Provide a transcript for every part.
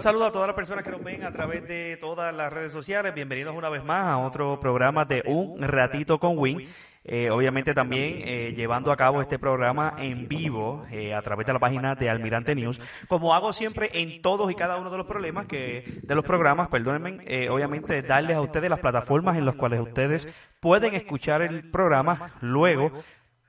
Un saludo a todas las personas que nos ven a través de todas las redes sociales. Bienvenidos una vez más a otro programa de Un Ratito con Win. Eh, obviamente también eh, llevando a cabo este programa en vivo eh, a través de la página de Almirante News, como hago siempre en todos y cada uno de los problemas que de los programas, perdónenme, obviamente darles a ustedes las plataformas en las cuales ustedes pueden escuchar el programa luego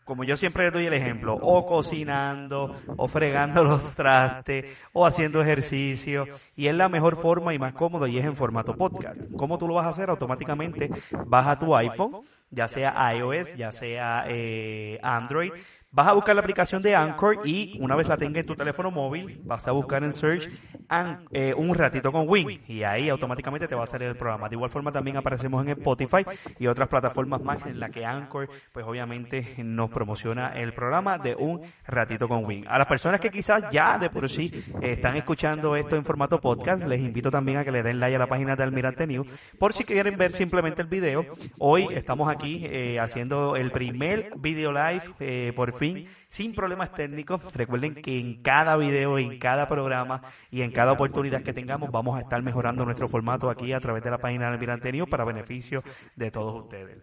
como yo siempre doy el ejemplo, o cocinando, o fregando los trastes, o haciendo ejercicio, y es la mejor forma y más cómoda y es en formato podcast. ¿Cómo tú lo vas a hacer? Automáticamente vas a tu iPhone, ya sea iOS, ya sea eh, Android, Vas a buscar la aplicación de Anchor y una vez la tengas en tu teléfono móvil, vas a buscar en Search eh, un ratito con Win y ahí automáticamente te va a salir el programa. De igual forma también aparecemos en Spotify y otras plataformas más en la que Anchor pues obviamente nos promociona el programa de un ratito con Win. A las personas que quizás ya de por sí están escuchando esto en formato podcast, les invito también a que le den like a la página de Almirante News por si quieren ver simplemente el video. Hoy estamos aquí eh, haciendo el primer video live eh, por fin, sin problemas técnicos. Recuerden que en cada video, en cada programa y en cada oportunidad que tengamos, vamos a estar mejorando nuestro formato aquí a través de la página del Almirante News para beneficio de todos ustedes.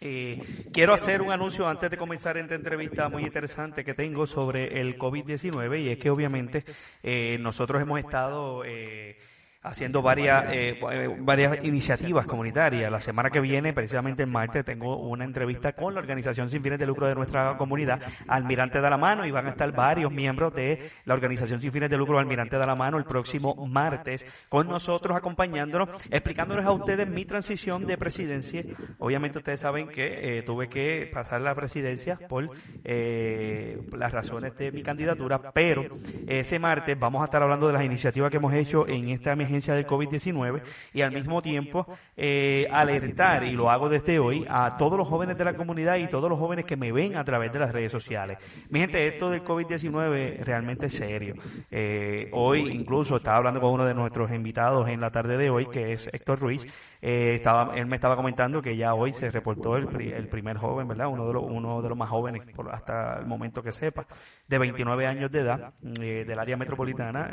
Eh, quiero hacer un anuncio antes de comenzar esta entrevista muy interesante que tengo sobre el COVID-19 y es que obviamente eh, nosotros hemos estado... Eh, haciendo varias, eh, eh, varias iniciativas comunitarias. La semana que viene, precisamente en martes, tengo una entrevista con la organización sin fines de lucro de nuestra comunidad, Almirante de la Mano, y van a estar varios miembros de la organización sin fines de lucro Almirante de la Mano el próximo martes con nosotros acompañándonos, explicándonos a ustedes mi transición de presidencia. Obviamente ustedes saben que eh, tuve que pasar la presidencia por las razones de mi candidatura, pero ese martes vamos a estar hablando de las iniciativas que hemos hecho en esta emergencia del COVID-19 y al mismo tiempo eh, alertar, y lo hago desde hoy, a todos los jóvenes de la comunidad y todos los jóvenes que me ven a través de las redes sociales. Mi gente, esto del COVID-19 realmente es serio. Eh, hoy incluso estaba hablando con uno de nuestros invitados en la tarde de hoy, que es Héctor Ruiz, eh, estaba, él me estaba comentando que ya hoy se reportó el, el primer joven, ¿verdad? Uno de los, uno de los más jóvenes, por, hasta el momento que sepa, de 29 años de edad, del área metropolitana,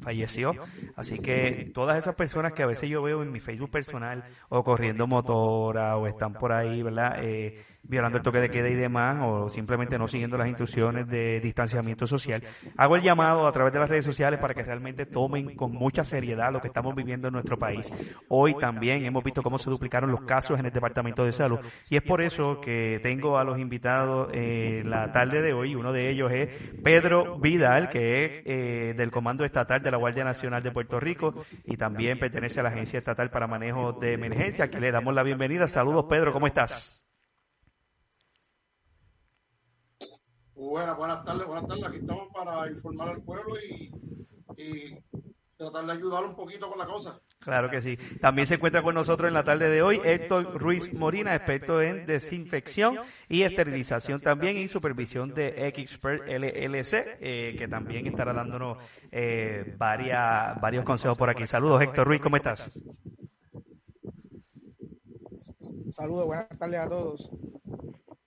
falleció. Así que todas esas personas que a veces yo veo en mi Facebook personal o corriendo motora o están por ahí, ¿verdad? Eh, violando el toque de queda y demás, o simplemente no siguiendo las instrucciones de distanciamiento social. Hago el llamado a través de las redes sociales para que realmente tomen con mucha seriedad lo que estamos viviendo en nuestro país. Hoy también hemos visto cómo se duplicaron los casos en el Departamento de Salud y es por eso que tengo a los invitados en la tarde de hoy. Uno de ellos es Pedro Vidal, que es eh, del Comando Estatal de la Guardia Nacional de Puerto Rico y también pertenece a la Agencia Estatal para Manejo de Emergencia. Aquí le damos la bienvenida. Saludos, Pedro, ¿cómo estás? Buenas, buenas tardes, buenas tardes. Aquí estamos para informar al pueblo y, tratar de ayudar un poquito con la cosa. Claro que sí. También se encuentra con nosotros en la tarde de hoy Héctor Ruiz Morina, experto en desinfección y esterilización también y supervisión de Expert LLC, eh, que también estará dándonos eh, varias, varios consejos por aquí. Saludos, Héctor Ruiz, ¿cómo estás? Saludos, buenas tardes a todos.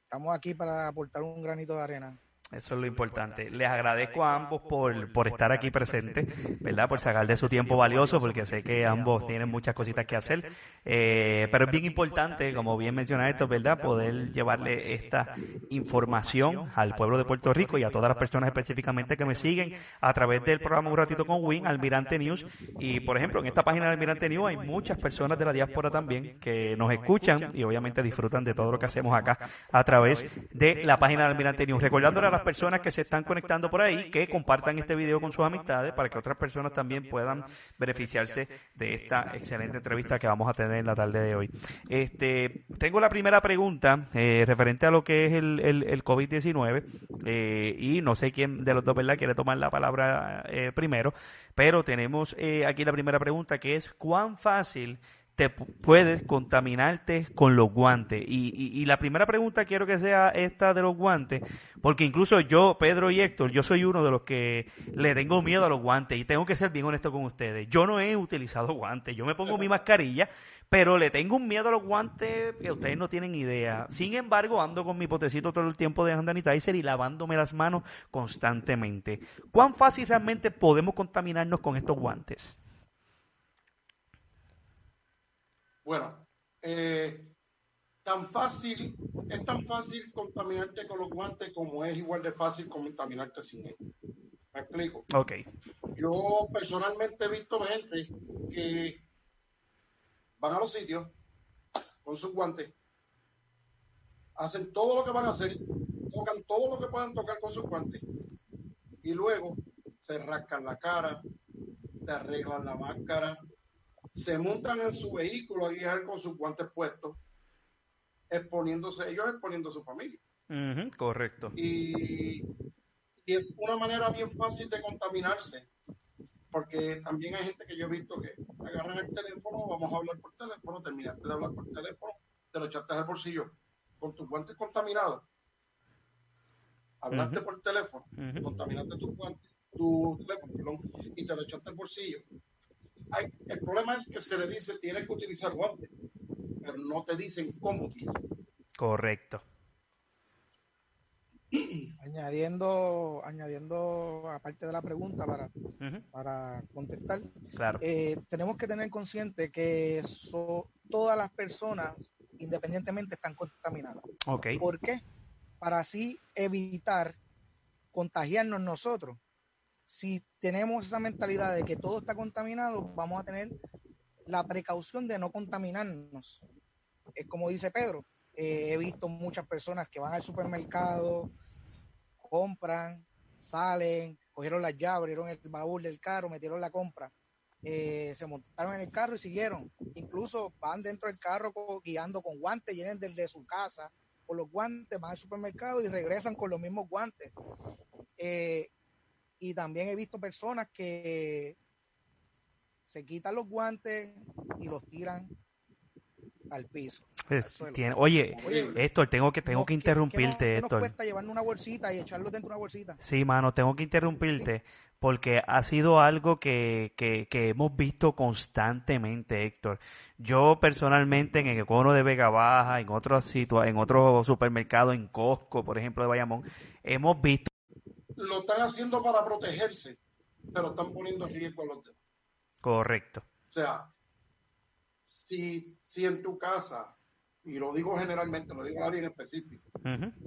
Estamos aquí para aportar un granito de arena. Eso es lo importante. Les agradezco a ambos por, por estar aquí presentes, ¿verdad? Por sacar de su tiempo valioso, porque sé que ambos tienen muchas cositas que hacer. Eh, pero es bien importante, como bien menciona esto, ¿verdad? Poder llevarle esta información al pueblo de Puerto Rico y a todas las personas específicamente que me siguen a través del programa Un Ratito con Win, Almirante News. Y, por ejemplo, en esta página de Almirante News hay muchas personas de la diáspora también que nos escuchan y obviamente disfrutan de todo lo que hacemos acá a través de la página de Almirante News. Recordándole a personas que se están conectando por ahí que compartan este video con sus amistades para que otras personas también puedan beneficiarse de esta excelente entrevista que vamos a tener en la tarde de hoy. Este, tengo la primera pregunta eh, referente a lo que es el, el, COVID-19 eh, y no sé quién de los dos ¿verdad? quiere tomar la palabra eh, primero, pero tenemos aquí la primera pregunta que es ¿cuán fácil te puedes contaminarte con los guantes. Y, y, la primera pregunta quiero que sea esta de los guantes, porque incluso yo, Pedro y Héctor, yo soy uno de los que le tengo miedo a los guantes y tengo que ser bien honesto con ustedes. Yo no he utilizado guantes, yo me pongo mi mascarilla, pero le tengo un miedo a los guantes que ustedes no tienen idea. Sin embargo, ando con mi potecito todo el tiempo de hand sanitizer y lavándome las manos constantemente. ¿Cuán fácil realmente podemos contaminarnos con estos guantes? Bueno, eh, tan fácil, es tan fácil contaminarte con los guantes como es igual de fácil contaminarte sin ellos. ¿Me explico? Ok. Yo personalmente he visto gente que van a los sitios con sus guantes, hacen todo lo que van a hacer, tocan todo lo que puedan tocar con sus guantes y luego se rascan la cara, se arreglan la máscara, se montan en su vehículo a guiar con sus guantes puestos, exponiéndose ellos, exponiendo a su familia. correcto. Y, y, es una manera bien fácil de contaminarse, porque también hay gente que yo he visto que agarran el teléfono, vamos a hablar por teléfono, terminaste de hablar por teléfono, te lo echaste al bolsillo con tus guantes contaminados. Hablaste por teléfono, contaminaste tus guantes, tu teléfono, y te lo echaste al bolsillo el problema es que se le dice tienes que utilizar guantes, pero no te dicen cómo utilizar. Correcto. Añadiendo, añadiendo aparte de la pregunta para, para contestar, claro. Eh, tenemos que tener consciente que todas las personas, independientemente, están contaminadas. Okay. ¿Por qué? Para así evitar contagiarnos nosotros si tenemos esa mentalidad de que todo está contaminado, vamos a tener la precaución de no contaminarnos. Es como dice Pedro, eh, he visto muchas personas que van al supermercado, compran, salen, cogieron las llaves, abrieron el baúl del carro, metieron la compra, eh, se montaron en el carro y siguieron. Incluso van dentro del carro guiando con guantes, vienen desde su casa con los guantes, van al supermercado y regresan con los mismos guantes. Eh, y también he visto personas que se quitan los guantes y los tiran al piso. oye, Héctor, tengo que tengo que interrumpirte, ¿qué, nos cuesta llevarnos una bolsita y echarlo dentro de una bolsita? Sí, mano, tengo que interrumpirte porque ha sido algo que, que, que, hemos visto constantemente, Héctor. Yo personalmente en el cono de Vega Baja, en otros en otros supermercados, en Costco, por ejemplo, de Bayamón, hemos visto lo están haciendo para protegerse, pero están poniendo en riesgo a los demás. Correcto. O sea, si, si en tu casa, y lo digo generalmente, no digo a nadie en específico,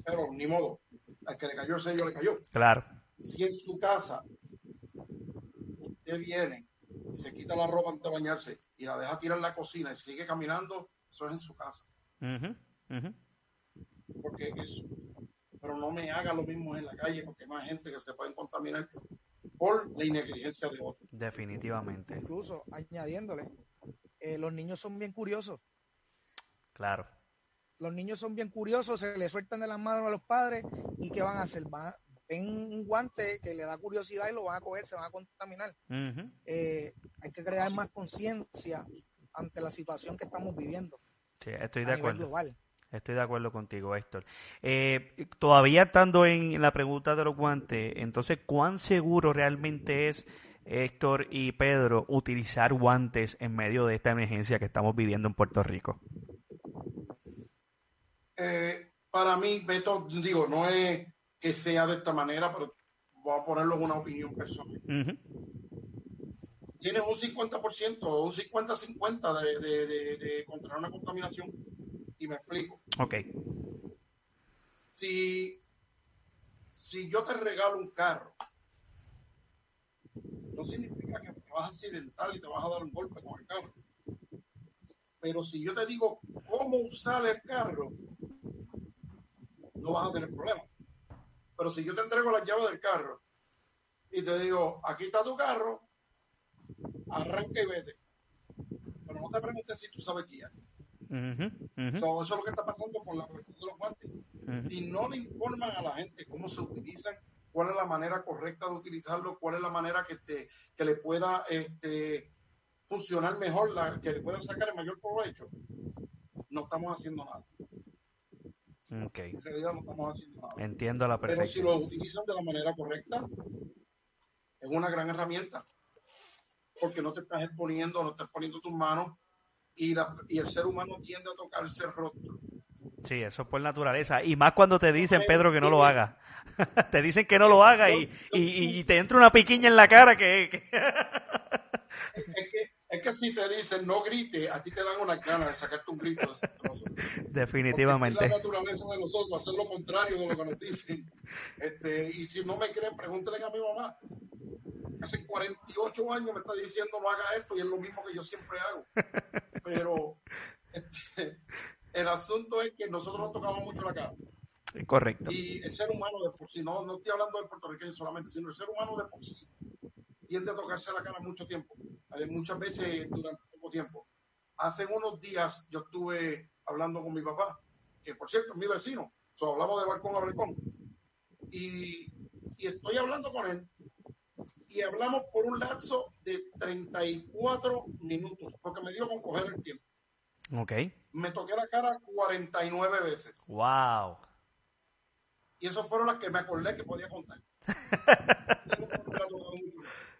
pero ni modo, al que le cayó el sello le cayó. Claro. Si en tu casa usted viene y se quita la ropa antes de bañarse y la deja tirar en la cocina y sigue caminando, eso es en su casa. Porque eso pero no me haga lo mismo en la calle porque hay más gente que se pueden contaminar por la negligencia de otros. Definitivamente. Incluso añadiéndole, eh, los niños son bien curiosos. Claro. Los niños son bien curiosos, se les sueltan de las manos a los padres y ¿qué van a hacer? Van, ven un guante que le da curiosidad y lo van a coger, se van a contaminar. Eh, hay que crear más conciencia ante la situación que estamos viviendo. Sí, estoy de acuerdo. Global. Estoy de acuerdo contigo, Héctor. Eh, todavía estando en la pregunta de los guantes, entonces, ¿cuán seguro realmente es, Héctor y Pedro, utilizar guantes en medio de esta emergencia que estamos viviendo en Puerto Rico? Eh, para mí, Beto, digo, no es que sea de esta manera, pero voy a ponerlo en una opinión personal. Tienes un 50% o un 50-50 de, de, de, de contra una contaminación y me explico. Ok. Si, si yo te regalo un carro, no significa que te vas a accidentar y te vas a dar un golpe con el carro. Pero si yo te digo cómo usar el carro, no vas a tener problema. Pero si yo te entrego las llaves del carro y te digo, aquí está tu carro, arranca y vete. Pero no te preguntes si tú sabes guiar. Todo eso es lo que está pasando con la cuestión de los guantes. Si no le informan a la gente cómo se utilizan, cuál es la manera correcta de utilizarlo, cuál es la manera que, te, que le pueda este, funcionar mejor, la, que le puedan sacar el mayor provecho, no estamos haciendo nada. En realidad no estamos haciendo nada. entiendo la Pero si perfección. lo utilizan de la manera correcta, es una gran herramienta. Porque no te estás exponiendo, no estás poniendo tus manos y, la- y el ser humano tiende a tocarse el rostro. Sí, eso es por naturaleza. Y más cuando te dicen, Pedro, que no lo hagas. te dicen que no lo hagas y, y, y te entra una piquiña en la cara que... que- Es que, es que si te dicen no grite, a ti te dan una gana de sacarte un grito. Porque Es Definitivamente. la naturaleza de nosotros, hacer lo contrario de lo que nos dicen. Este, y si no me creen, pregúntenle a mi mamá. Hace 48 años me está diciendo no haga esto y es lo mismo que yo siempre hago. Pero este, el asunto es que nosotros nos tocamos mucho la cara. Correcto. Y el ser humano de por sí, no, no estoy hablando del puertorriqueño solamente, sino el ser humano de por sí tiende a tocarse la cara mucho tiempo, eh, muchas veces durante poco tiempo. Hace unos días yo estuve hablando con mi papá, que por cierto es mi vecino, so, hablamos de balcón a balcón, y, y estoy hablando con él, y hablamos por un lapso de 34 minutos, porque me dio con coger el tiempo. Ok. Me toqué la cara 49 veces. Wow. y esas fueron las que me acordé que podía contar.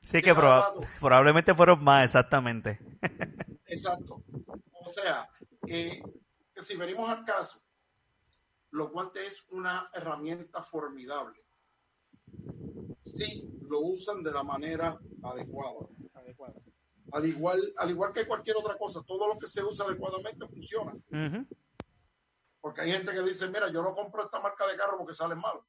Sí que proba- probablemente fueron más, exactamente. Exacto. O sea, que, que si venimos al caso, los guantes es una herramienta formidable. Si lo usan de la manera adecuada. adecuada. Al igual, al igual que cualquier otra cosa, todo lo que se usa adecuadamente funciona. Porque hay gente que dice, mira, yo no compro esta marca de carro porque sale malo.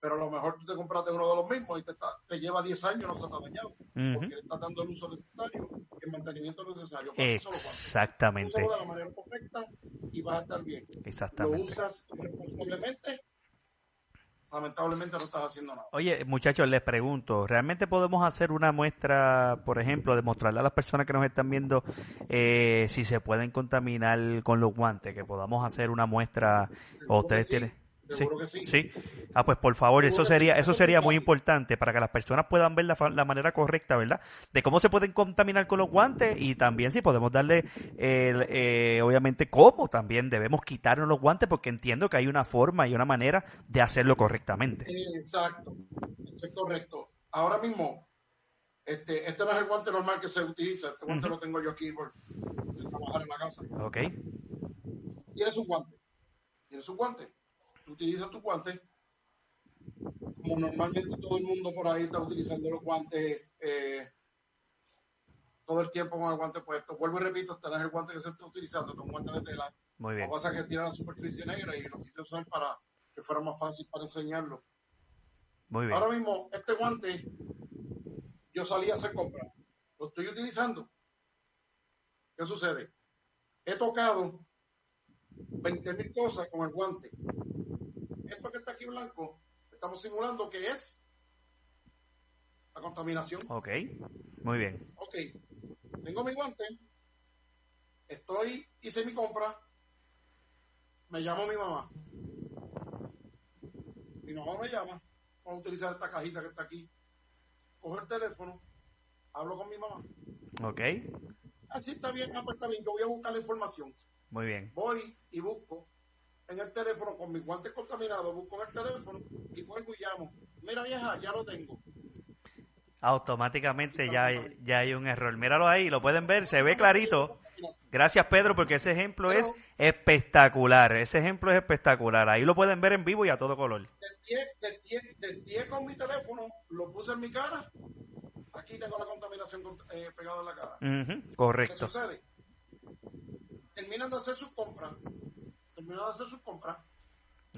Pero a lo mejor tú te compraste uno de los mismos y te, está- te lleva 10 años y no se ha dañado. Porque le estás dando el uso necesario, el mantenimiento necesario. Eso. Exactamente. Úsalo de la manera correcta y vas a estar bien. Lo Exactamente. usas responsablemente, lamentablemente no estás haciendo nada. Oye, muchachos, les pregunto, ¿realmente podemos hacer una muestra, por ejemplo, demostrarle a las personas que nos están viendo eh, si se pueden contaminar con los guantes? Que podamos hacer una muestra, o ustedes que sí, tienen... Sí, seguro que sí. sí. Ah, pues por favor, eso sería, eso sería muy importante para que las personas puedan ver la, la manera correcta, ¿verdad? De cómo se pueden contaminar con los guantes y también si podemos darle, eh, obviamente, cómo también debemos quitarnos los guantes porque entiendo que hay una forma y una manera de hacerlo correctamente. Exacto, eso es correcto. Ahora mismo, este, este no es el guante normal que se utiliza, este guante lo tengo yo aquí por, por trabajar en la casa. ¿Ok? Tienes un guante, tienes un guante, tú utilizas tu guante, como normalmente todo el mundo por ahí está utilizando los guantes eh, todo el tiempo con el guante puesto. Vuelvo y repito, este no es el guante que se está utilizando, es un guante de tela. Muy Lo bien. que pasa es que tiene la superficie negra y lo quise usar para que fuera más fácil para enseñarlo. Muy bien. Ahora mismo, este guante, yo salí a hacer compras. Lo estoy utilizando. ¿Qué sucede? He tocado 20 mil cosas con el guante. Esto que está aquí blanco, estamos simulando que es la contaminación. Ok. Muy bien. Ok, tengo mi guante, estoy, hice mi compra, me llama mi mamá. Mi mamá me llama, vamos a utilizar esta cajita que está aquí. Cojo el teléfono, hablo con mi mamá. Ok. Así está bien, ah, pues está bien, yo voy a buscar la información. Muy bien. Voy y busco en el teléfono con mis guantes contaminados, busco en el teléfono y vuelvo y llamo. Mira vieja, ya lo tengo. Automáticamente ya hay, ya hay un error. Míralo ahí, lo pueden ver, se ve clarito. Gracias Pedro, porque ese ejemplo es espectacular. Ese ejemplo es espectacular. Ahí lo pueden ver en vivo y a todo color. Testeé con mi teléfono, lo puse en mi cara. Aquí tengo la contaminación eh, pegada en la cara. ¿Qué correcto. sucede? Terminan de hacer sus compras. Terminan de hacer sus compras.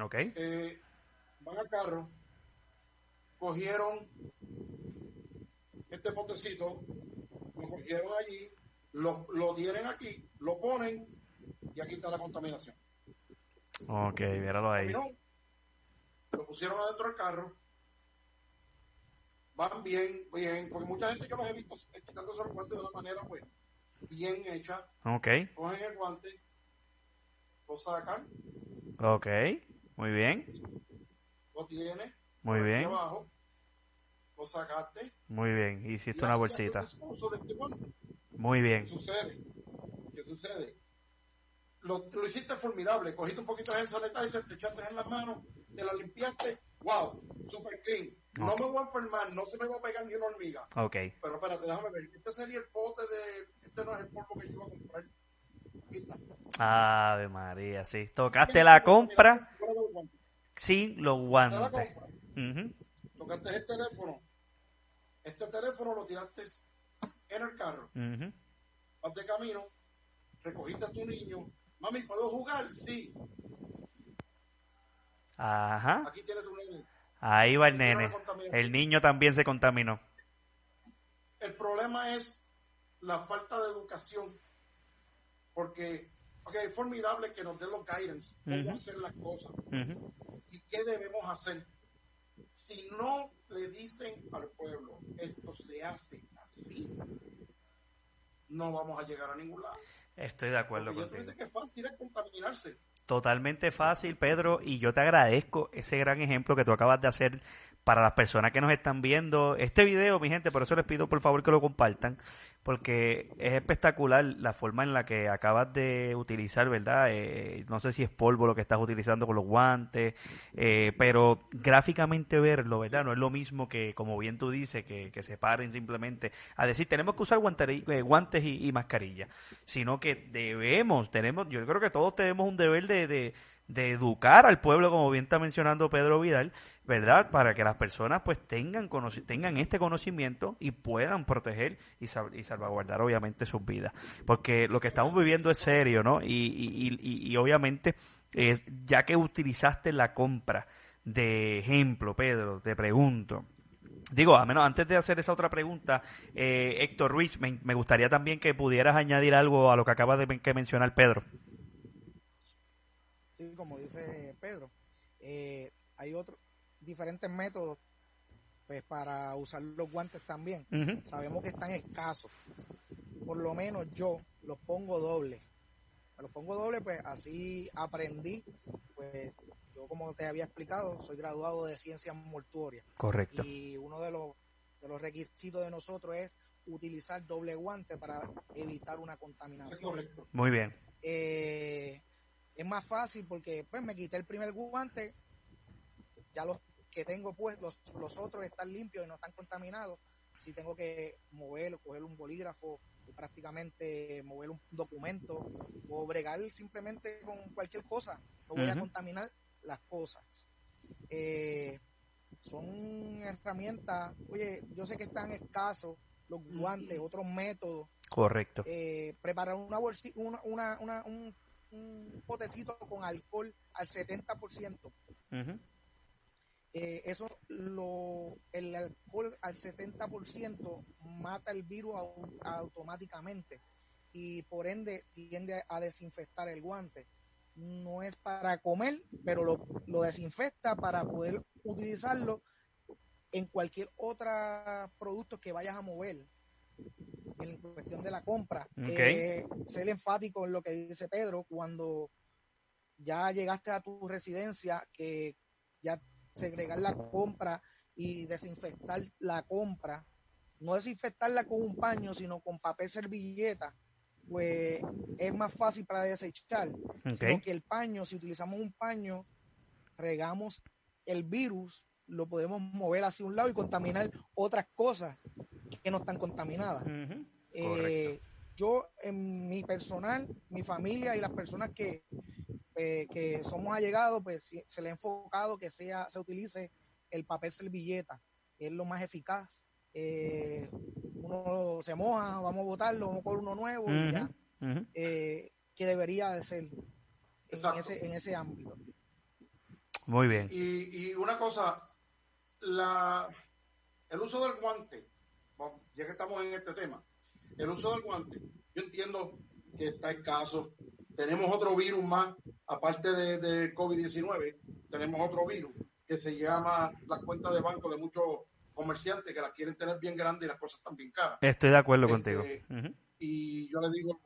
Ok. eh, van al carro. Cogieron este potecito. Lo cogieron allí. Lo, lo tienen aquí. Lo ponen. Y aquí está la contaminación. Ok, míralo ahí. Terminó, Lo pusieron adentro del carro. Van bien, bien, porque mucha gente que los he visto eh, quitándose los guantes de una manera pues bien hecha. Ok. Cogen el guante, lo sacan, Ok. Muy bien. lo tiene, Muy aquí bien. abajo, lo sacaste. Muy bien. y Hiciste una bolsita. este. Muy bien. ¿Qué sucede? ¿Qué sucede? Lo, lo hiciste formidable. Cogiste un poquito de sanitizer, te echaste en las manos, te la limpiaste. ¡Wow! Super clean. No me voy a enfermar, no se me va a pegar ni una hormiga. Ok. Pero espérate, déjame ver. Este sería el pote de. Este no es el polvo que yo iba a comprar. Ave María, sí. Tocaste la compra sin los guantes. Ujú. Tocaste el teléfono. Este teléfono lo tiraste en el carro. Ujú. Vas de camino, recogiste a tu niño. Mami, ¿puedo jugar? Sí. Ajá. Aquí tienes tu niño. Ahí va el nene. El niño también se contaminó. El problema es la falta de educación. Porque, ok, es formidable que nos den los guidance, cómo Ujú. hacer las cosas Ujú. y qué debemos hacer. Si no le dicen al pueblo, esto se hace así, no vamos a llegar a ningún lado. Estoy de acuerdo Porque contigo. que es fácil es contaminarse. Totalmente fácil, Pedro, y yo te agradezco ese gran ejemplo que tú acabas de hacer para las personas que nos están viendo. Este video, mi gente, por eso les pido por favor que lo compartan, porque es espectacular la forma en la que acabas de utilizar, ¿verdad? Eh, no sé si es polvo lo que estás utilizando con los guantes, eh, pero gráficamente verlo, ¿verdad? No es lo mismo que, como bien tú dices, que, que se paren simplemente a decir, tenemos que usar eh, guantes y, y mascarilla, sino que debemos, tenemos, yo creo que todos tenemos un deber de, de, de educar al pueblo, como bien está mencionando Pedro Vidal, ¿verdad? Para que las personas pues tengan, tengan este conocimiento y puedan proteger y, sal- y salvaguardar obviamente sus vidas. Porque lo que estamos viviendo es serio, ¿no? Y, y, y- obviamente, ya que utilizaste la compra de ejemplo, Pedro, te pregunto, Digo, a menos antes de hacer esa otra pregunta, eh, Héctor Ruiz, me, me gustaría también que pudieras añadir algo a lo que acabas de que mencionar Pedro. Sí, como dice Pedro, eh, hay otros diferentes métodos pues para usar los guantes también. Sabemos que están escasos. Por lo menos yo los pongo doble. Me los pongo doble, pues así aprendí. Pues yo como te había explicado, soy graduado de ciencias mortuorias Correcto. y uno de los de los requisitos de nosotros es utilizar doble guante para evitar una contaminación. Muy bien. eh, es más fácil porque pues me quité el primer guante, ya los que tengo pues los, los otros están limpios y no están contaminados. Si tengo que mover, coger un bolígrafo, prácticamente mover un documento o bregar simplemente con cualquier cosa, no voy a contaminar las cosas. Eh, son herramientas, oye, yo sé que están escasos los guantes, otros métodos, Correcto. eh, preparar una bolsi- una, una, una- un, un potecito con alcohol al 70%. Ujú. Eh, eso, lo, el alcohol al 70% mata el virus au- automáticamente y por ende tiende a desinfectar el guante. No es para comer, pero lo, lo desinfecta para poder utilizarlo en cualquier otro producto que vayas a mover en cuestión de la compra. Ok. Eh, ser enfático en lo que dice Pedro, cuando ya llegaste a tu residencia, que ya segregar la compra y desinfectar la compra, no desinfectarla con un paño, sino con papel servilleta, pues es más fácil para desechar. Sino Ok. que el paño, si utilizamos un paño, regamos el virus, lo podemos mover hacia un lado y contaminar otras cosas que no están contaminadas. Eh, yo, en mi personal, mi familia y las personas que, eh, que somos allegados, pues sí, se le ha enfocado que sea, se utilice el papel servilleta, que es lo más eficaz. Eh, uno se moja, vamos a botarlo, vamos con uno nuevo, y ya, eh, que debería de ser en ese, en ese ámbito. Muy bien. Y, y una cosa, la, el uso del guante, bueno, ya que estamos en este tema, el uso del guante, yo entiendo que está escaso. Tenemos otro virus más, aparte de, de COVID-19, tenemos otro virus que se llama la cuenta de banco de muchos comerciantes que las quieren tener bien grandes y las cosas están bien caras. Estoy de acuerdo Este, contigo. Y yo le digo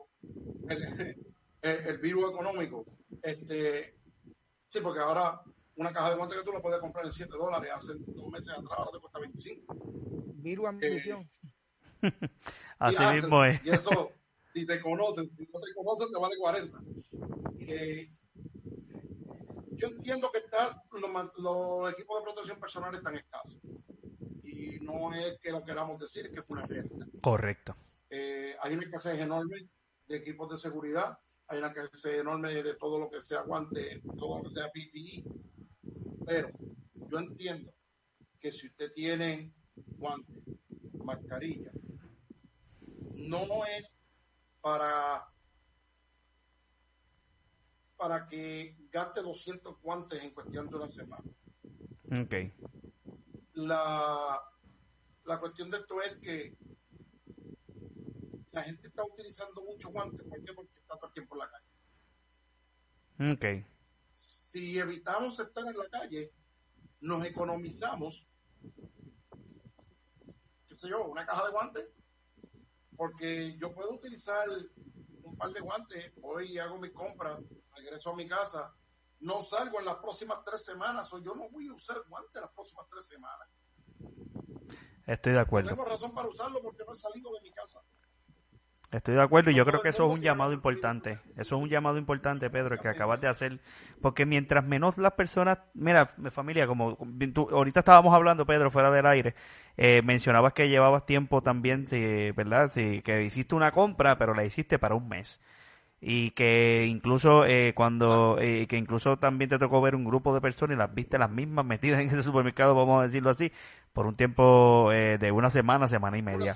el, el- el virus económico este sí porque ahora una caja de guantes que tú la puedes comprar en 7 dólares hace dos meses atrás ahora te cuesta 25 Virus ambición. Así mismo es. Y eso, si te conocen, si no te conocen, te vale 40. Eh, yo entiendo que está, los, equipos de protección personal están escasos. Y no es que lo queramos decir, es que es una realidad. Correcto. Eh, hay una escasez enorme de equipos de seguridad, hay una escasez enorme de todo lo que sea guante, todo lo que sea PPE. Pero yo entiendo que si usted tiene guante, mascarilla, no es para para que gaste 200 guantes en cuestión de una semana. Ok. La, la cuestión de esto es que la gente está utilizando muchos guantes. ¿Por qué? Porque está todo el tiempo en la calle. Ok. Si evitamos estar en la calle, nos economizamos, qué sé yo, una caja de guantes, porque yo puedo utilizar un par de guantes, hoy hago mi compra, regreso a mi casa, no salgo en las próximas tres semanas, o yo no voy a usar guantes las próximas tres semanas. Estoy de acuerdo. tengo razón para usarlo porque no he salido de mi casa. Estoy de acuerdo y yo creo que eso es un llamado importante. Eso es un llamado importante, Pedro, que acabas de hacer. Porque mientras menos las personas, mira, mi familia, como tú, ahorita estábamos hablando, Pedro, fuera del aire, eh, mencionabas que llevabas tiempo también, sí, ¿verdad? Sí, que hiciste una compra, pero la hiciste para un mes y que incluso eh, cuando eh, que incluso también te tocó ver un grupo de personas y las viste las mismas metidas en ese supermercado vamos a decirlo así por un tiempo eh, de una semana semana y media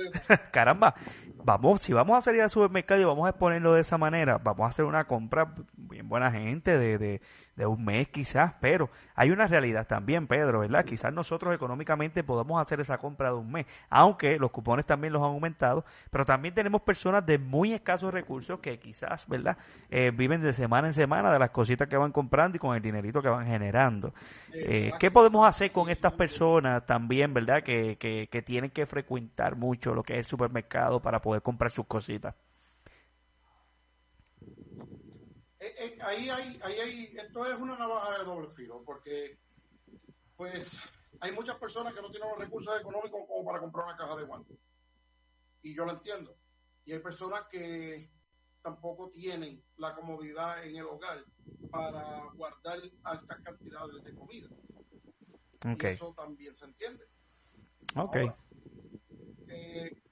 caramba vamos si vamos a salir al supermercado y vamos a exponerlo de esa manera vamos a hacer una compra bien buena gente de, de de un mes quizás, pero hay una realidad también, Pedro, ¿verdad? Quizás nosotros económicamente podamos hacer esa compra de un mes, aunque los cupones también los han aumentado, pero también tenemos personas de muy escasos recursos que quizás, ¿verdad? Eh, viven de semana en semana de las cositas que van comprando y con el dinerito que van generando. Eh, ¿Qué podemos hacer con estas personas también, ¿verdad? Que, que, tienen que frecuentar mucho lo que es el supermercado para poder comprar sus cositas. ahí hay, ahí hay, esto es una navaja de doble filo, porque pues hay muchas personas que no tienen los recursos económicos como para comprar una caja de guantes. Y yo lo entiendo. Y hay personas que tampoco tienen la comodidad en el hogar para guardar altas cantidades de comida. Y eso también se entiende. Ok. Eh,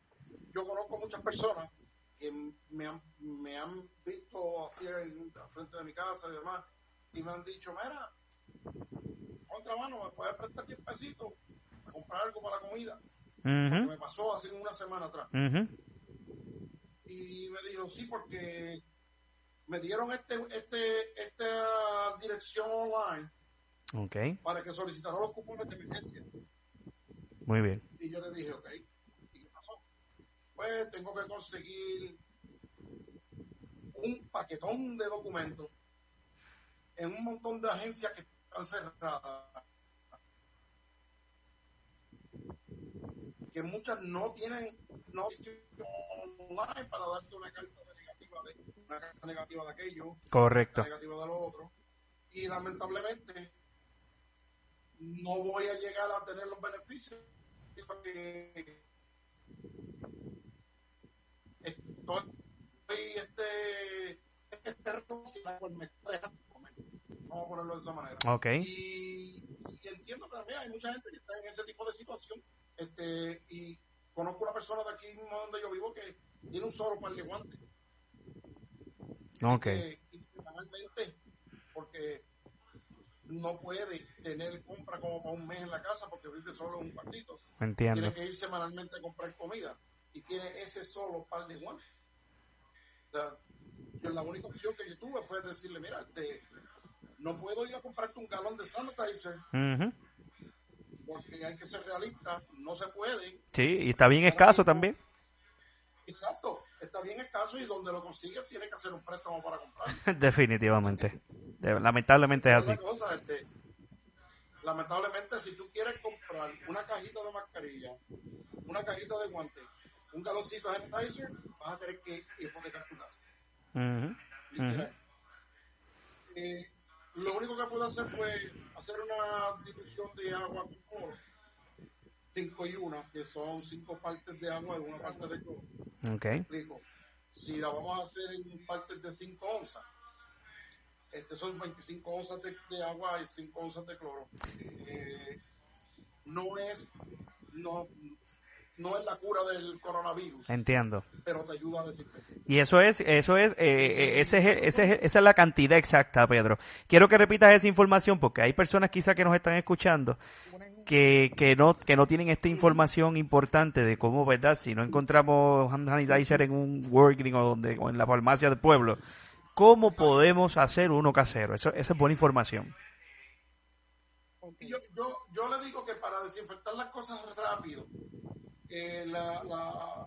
yo conozco muchas personas que me han, me han visto así en, frente de mi casa y demás, y me han dicho, mira, otra mano, ¿me puedes prestar 10 pesitos para comprar algo para la comida? Me pasó hace una semana atrás. Y me dijo, sí, porque me dieron este, este, esta dirección online okay. para que solicitara los cupones de emergencia. Muy bien. Y yo le dije, ok, pues tengo que conseguir un paquetón de documentos en un montón de agencias que están cerradas, que muchas no tienen no online para darte una carta negativa de una carta negativa de aquello, correcto, negativa de lo otro, y lamentablemente no voy a llegar a tener los beneficios porque estoy este, este Vamos a ponerlo de esa manera. Okay. Y, y, entiendo que también hay mucha gente que está en este tipo de situación. Este, y conozco una persona de aquí mismo donde yo vivo que tiene un solo par de guantes. Ok. porque no puede tener compra como para un mes en la casa porque vive solo en un cuartito. Entiendo. Tiene que ir semanalmente a comprar comida y tiene ese solo par de guantes. O sea, yo la única opción que yo tuve fue decirle, mira, este, no puedo ir a comprarte un galón de sanitizer. Porque hay que ser realista, no se puede. Sí, y está bien escaso también. Exacto, está bien escaso y donde lo consigues tiene que hacer un préstamo para comprar. Definitivamente. Lamentablemente es así. Este, lamentablemente, si tú quieres comprar una cajita de mascarilla, una cajita de guantes, un galoncito de sanitizer, vas a tener que hipotecar tu casa. Eh, lo único que pude hacer fue hacer una dilución de agua con 5 y 1, que son 5 partes de agua y una parte de cloro. Ok. explico. Si la vamos a hacer en partes de 5 onzas, este son 25 onzas de, de agua y 5 onzas de cloro. Eh, no es no, no es la cura del coronavirus, Entiendo. pero te ayuda a desinfectar. Y eso es, eso es, eh, eh, ese es- ese es- esa es la cantidad exacta, Pedro. Quiero que repitas esa información porque hay personas quizá que nos están escuchando que, que no, que no tienen esta información importante de cómo, ¿verdad? Si no encontramos hand sanitizer en un Walgreens o donde, o en la farmacia del pueblo, ¿cómo podemos hacer uno casero? Eso, esa es buena información. Yo, yo, yo le digo que para desinfectar las cosas rápido, eh, la, la,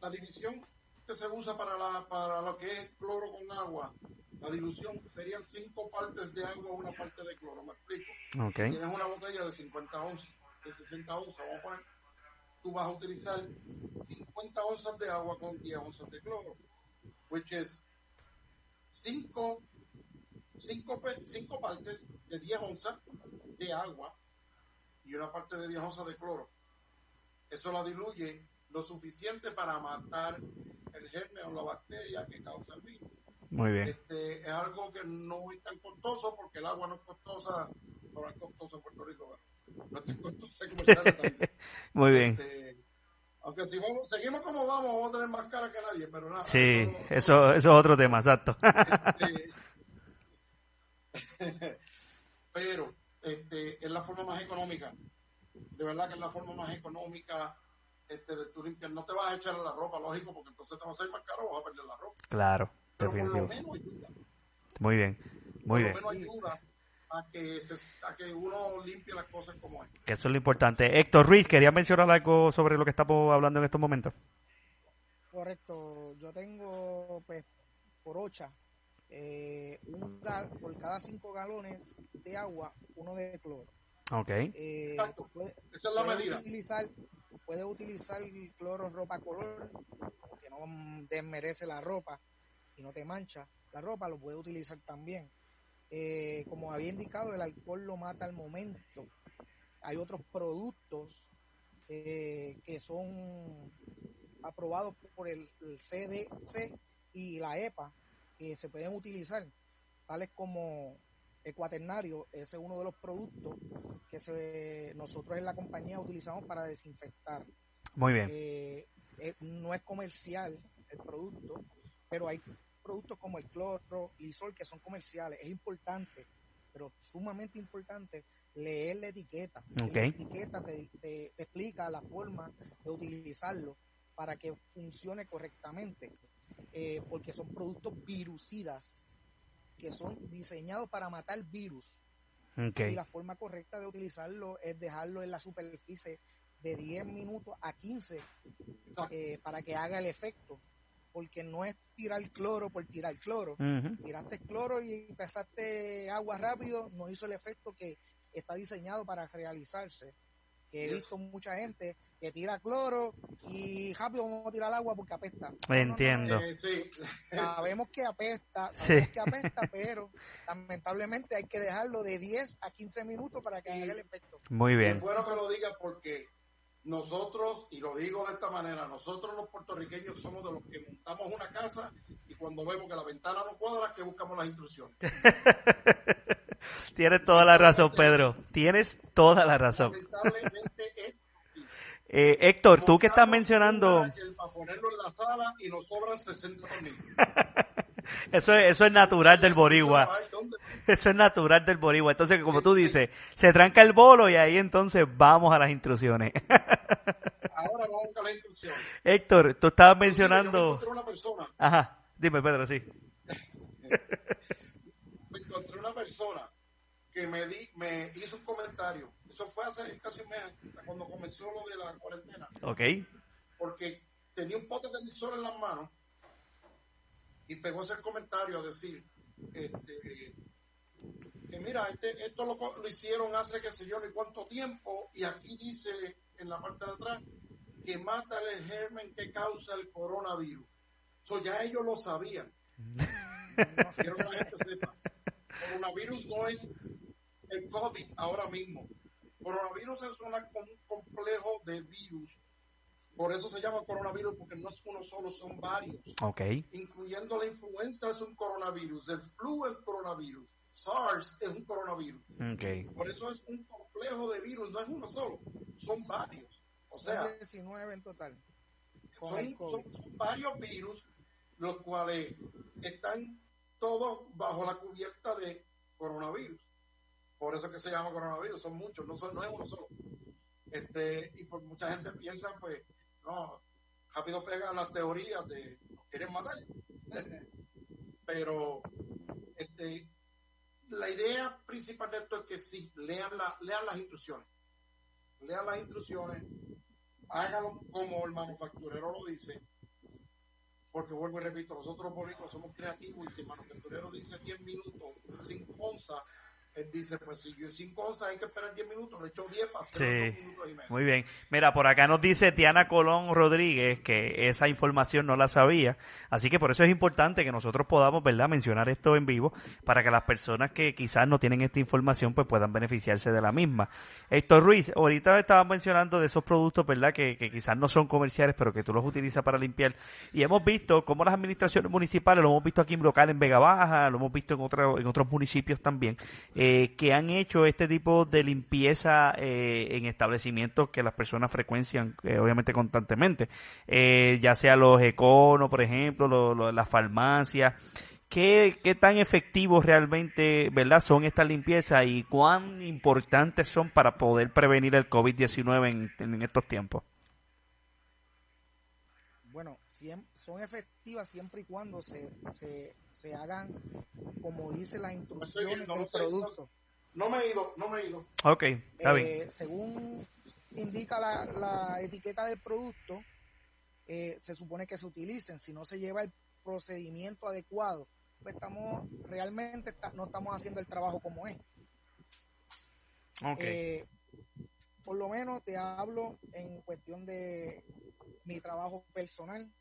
la división que se usa para, la, para lo que es cloro con agua, la dilución serían 5 partes de agua, una parte de cloro, ¿me explico? Ok. Tienes una botella de 50 onzas, de 60 onzas, vamos a poner, tú vas a utilizar 50 onzas de agua con 10 onzas de cloro, which is 5 cinco, pe- cinco partes de 10 onzas de agua y una parte de 10 onzas de cloro. Eso la diluye lo suficiente para matar el germen o la bacteria que causa el virus. Muy bien. Este, es algo que no es tan costoso porque el agua no es costosa, no es costosa en Puerto Rico, no es costosa. Muy bien. Este, aunque si vamos, seguimos como vamos, vamos a tener más cara que nadie, pero nada. Sí, eso, eso es otro tema, exacto. Este, pero este, es la forma más económica. De verdad que es la forma más económica este, de tu limpiar. No te vas a echar a la ropa, lógico, porque entonces te va a salir más caro, vas a perder la ropa. Claro, Pero por lo definitivo. menos ayuda. Muy bien, muy bien. Por lo menos ayuda a que, se, a que uno limpie las cosas como es. Eso es lo importante. Héctor Ruiz, ¿quería mencionar algo sobre lo que estamos hablando en estos momentos? Correcto. Yo tengo, pues, por ocha, eh, un gal- por cada cinco galones de agua, uno de cloro. Ok. Eh, Exacto. puede, Esa es la puede medida. utilizar, puede utilizar cloro ropa color, que no desmerece la ropa y no te mancha la ropa, lo puede utilizar también. Eh, como había indicado, el alcohol lo mata al momento. Hay otros productos eh, que son aprobados por el, el CDC y la EPA que se pueden utilizar, tales como el cuaternario, ese es uno de los productos que se, nosotros en la compañía utilizamos para desinfectar. Muy bien. Eh, eh, no es comercial el producto, pero hay productos como el cloro, lisol que son comerciales. Es importante, pero sumamente importante, leer la etiqueta. Ok. La etiqueta te, te- te explica la forma de utilizarlo para que funcione correctamente, eh, porque son productos virucidas que son diseñados para matar virus Ok. y la forma correcta de utilizarlo es dejarlo en la superficie de 10 minutos a 15 eh, para que haga el efecto. Porque no es tirar cloro por tirar cloro. Tiraste cloro y pasaste agua rápido, no hizo el efecto que está diseñado para realizarse. Que he visto mucha gente que tira cloro y rápido vamos a tirar agua porque apesta. No, no, no, Entiendo. Eh, sí. Sabemos que apesta, Sí. sabemos que apesta, pero lamentablemente hay que dejarlo de 10 a 15 minutos para que haga el efecto. Muy Es bien. bueno que lo digas porque nosotros, y lo digo de esta manera, nosotros los puertorriqueños somos de los que montamos una casa y cuando vemos que la ventana no cuadra, que buscamos las instrucciones. Tienes toda la razón, Pedro. Tienes toda la razón. Eh, Héctor, tú que estás mencionando, ponerlo en la sala y nos sobran 60 tornillos. eso es, eso es natural del ¿dónde? Eso es natural del boricua. Entonces, como tú dices, se tranca el bolo y ahí entonces vamos a las instrucciones. Ahora vamos a las instrucciones. Héctor, tú estabas Yo mencionando... encontré una persona, Ajá, dime Pedro, sí. me encontré una persona que me, di, me hizo un comentario. Eso fue hace casi un mes, cuando comenzó lo de la cuarentena. Ok. porque tenía un pote de emisor en las manos y pegó ese comentario a decir este, que mira, este, esto lo, hicieron hace que sé yo ni cuánto tiempo y aquí dice en la parte de atrás que mata el germen que causa el coronavirus. So, ya ellos lo sabían. Quiero que la gente sepa. Coronavirus no es el COVID ahora mismo. Coronavirus es un complejo de virus. Por eso se llama coronavirus, porque no es uno solo, son varios. Ok. Incluyendo la influenza es un coronavirus, el flu es coronavirus, SARS es un coronavirus. Okay. Por eso es un complejo de virus, no es uno solo, son varios. O sea, 19 en total. Son, son, varios virus los cuales están todos bajo la cubierta de coronavirus. Por eso es que se llama coronavirus, son muchos, no, son, no es uno solo. Este, y por mucha gente piensa, pues, no, rápido pega las teorías de quieren matar. Pero este, la idea principal de esto es que sí, lean, la, lean las instrucciones. Lean las instrucciones, háganlo como el manufacturero lo dice, porque vuelvo y repito, nosotros políticos somos creativos y si el manufacturero dice 10 minutos, 5 onzas, él dice, pues si yo 5 onzas hay que esperar 10 minutos, le echo 10 para hacer sí. minutos y medio. Muy bien. Mira, por acá nos dice Diana Colón Rodríguez que esa información no la sabía, así que por eso es importante que nosotros podamos, ¿verdad?, mencionar esto en vivo para que las personas que quizás no tienen esta información pues puedan beneficiarse de la misma. Héctor Ruiz, ahorita estabas mencionando de esos productos, ¿verdad?, que, que quizás no son comerciales, pero que tú los utilizas para limpiar y hemos visto cómo las administraciones municipales, lo hemos visto aquí en local en Vega Baja, lo hemos visto en, otro, en otros municipios también, eh, que han hecho este tipo de limpieza eh, en establecimientos que las personas frecuencian, eh, obviamente constantemente, eh, ya sea los econos, por ejemplo, lo, lo, las farmacias. ¿Qué, ¿Qué tan efectivos realmente verdad son estas limpiezas y cuán importantes son para poder prevenir el COVID-19 en, en estos tiempos? Bueno, son efectivas siempre y cuando se, se hagan como dice las instrucciones del producto. No me he ido, no me he ido. Ok, está bien. Eh, según indica la, la, etiqueta del producto, eh, se supone que se utilicen. Si no se lleva el procedimiento adecuado, pues estamos realmente está, no estamos haciendo el trabajo como es. Okay. Eh, por lo menos te hablo en cuestión de mi trabajo personal.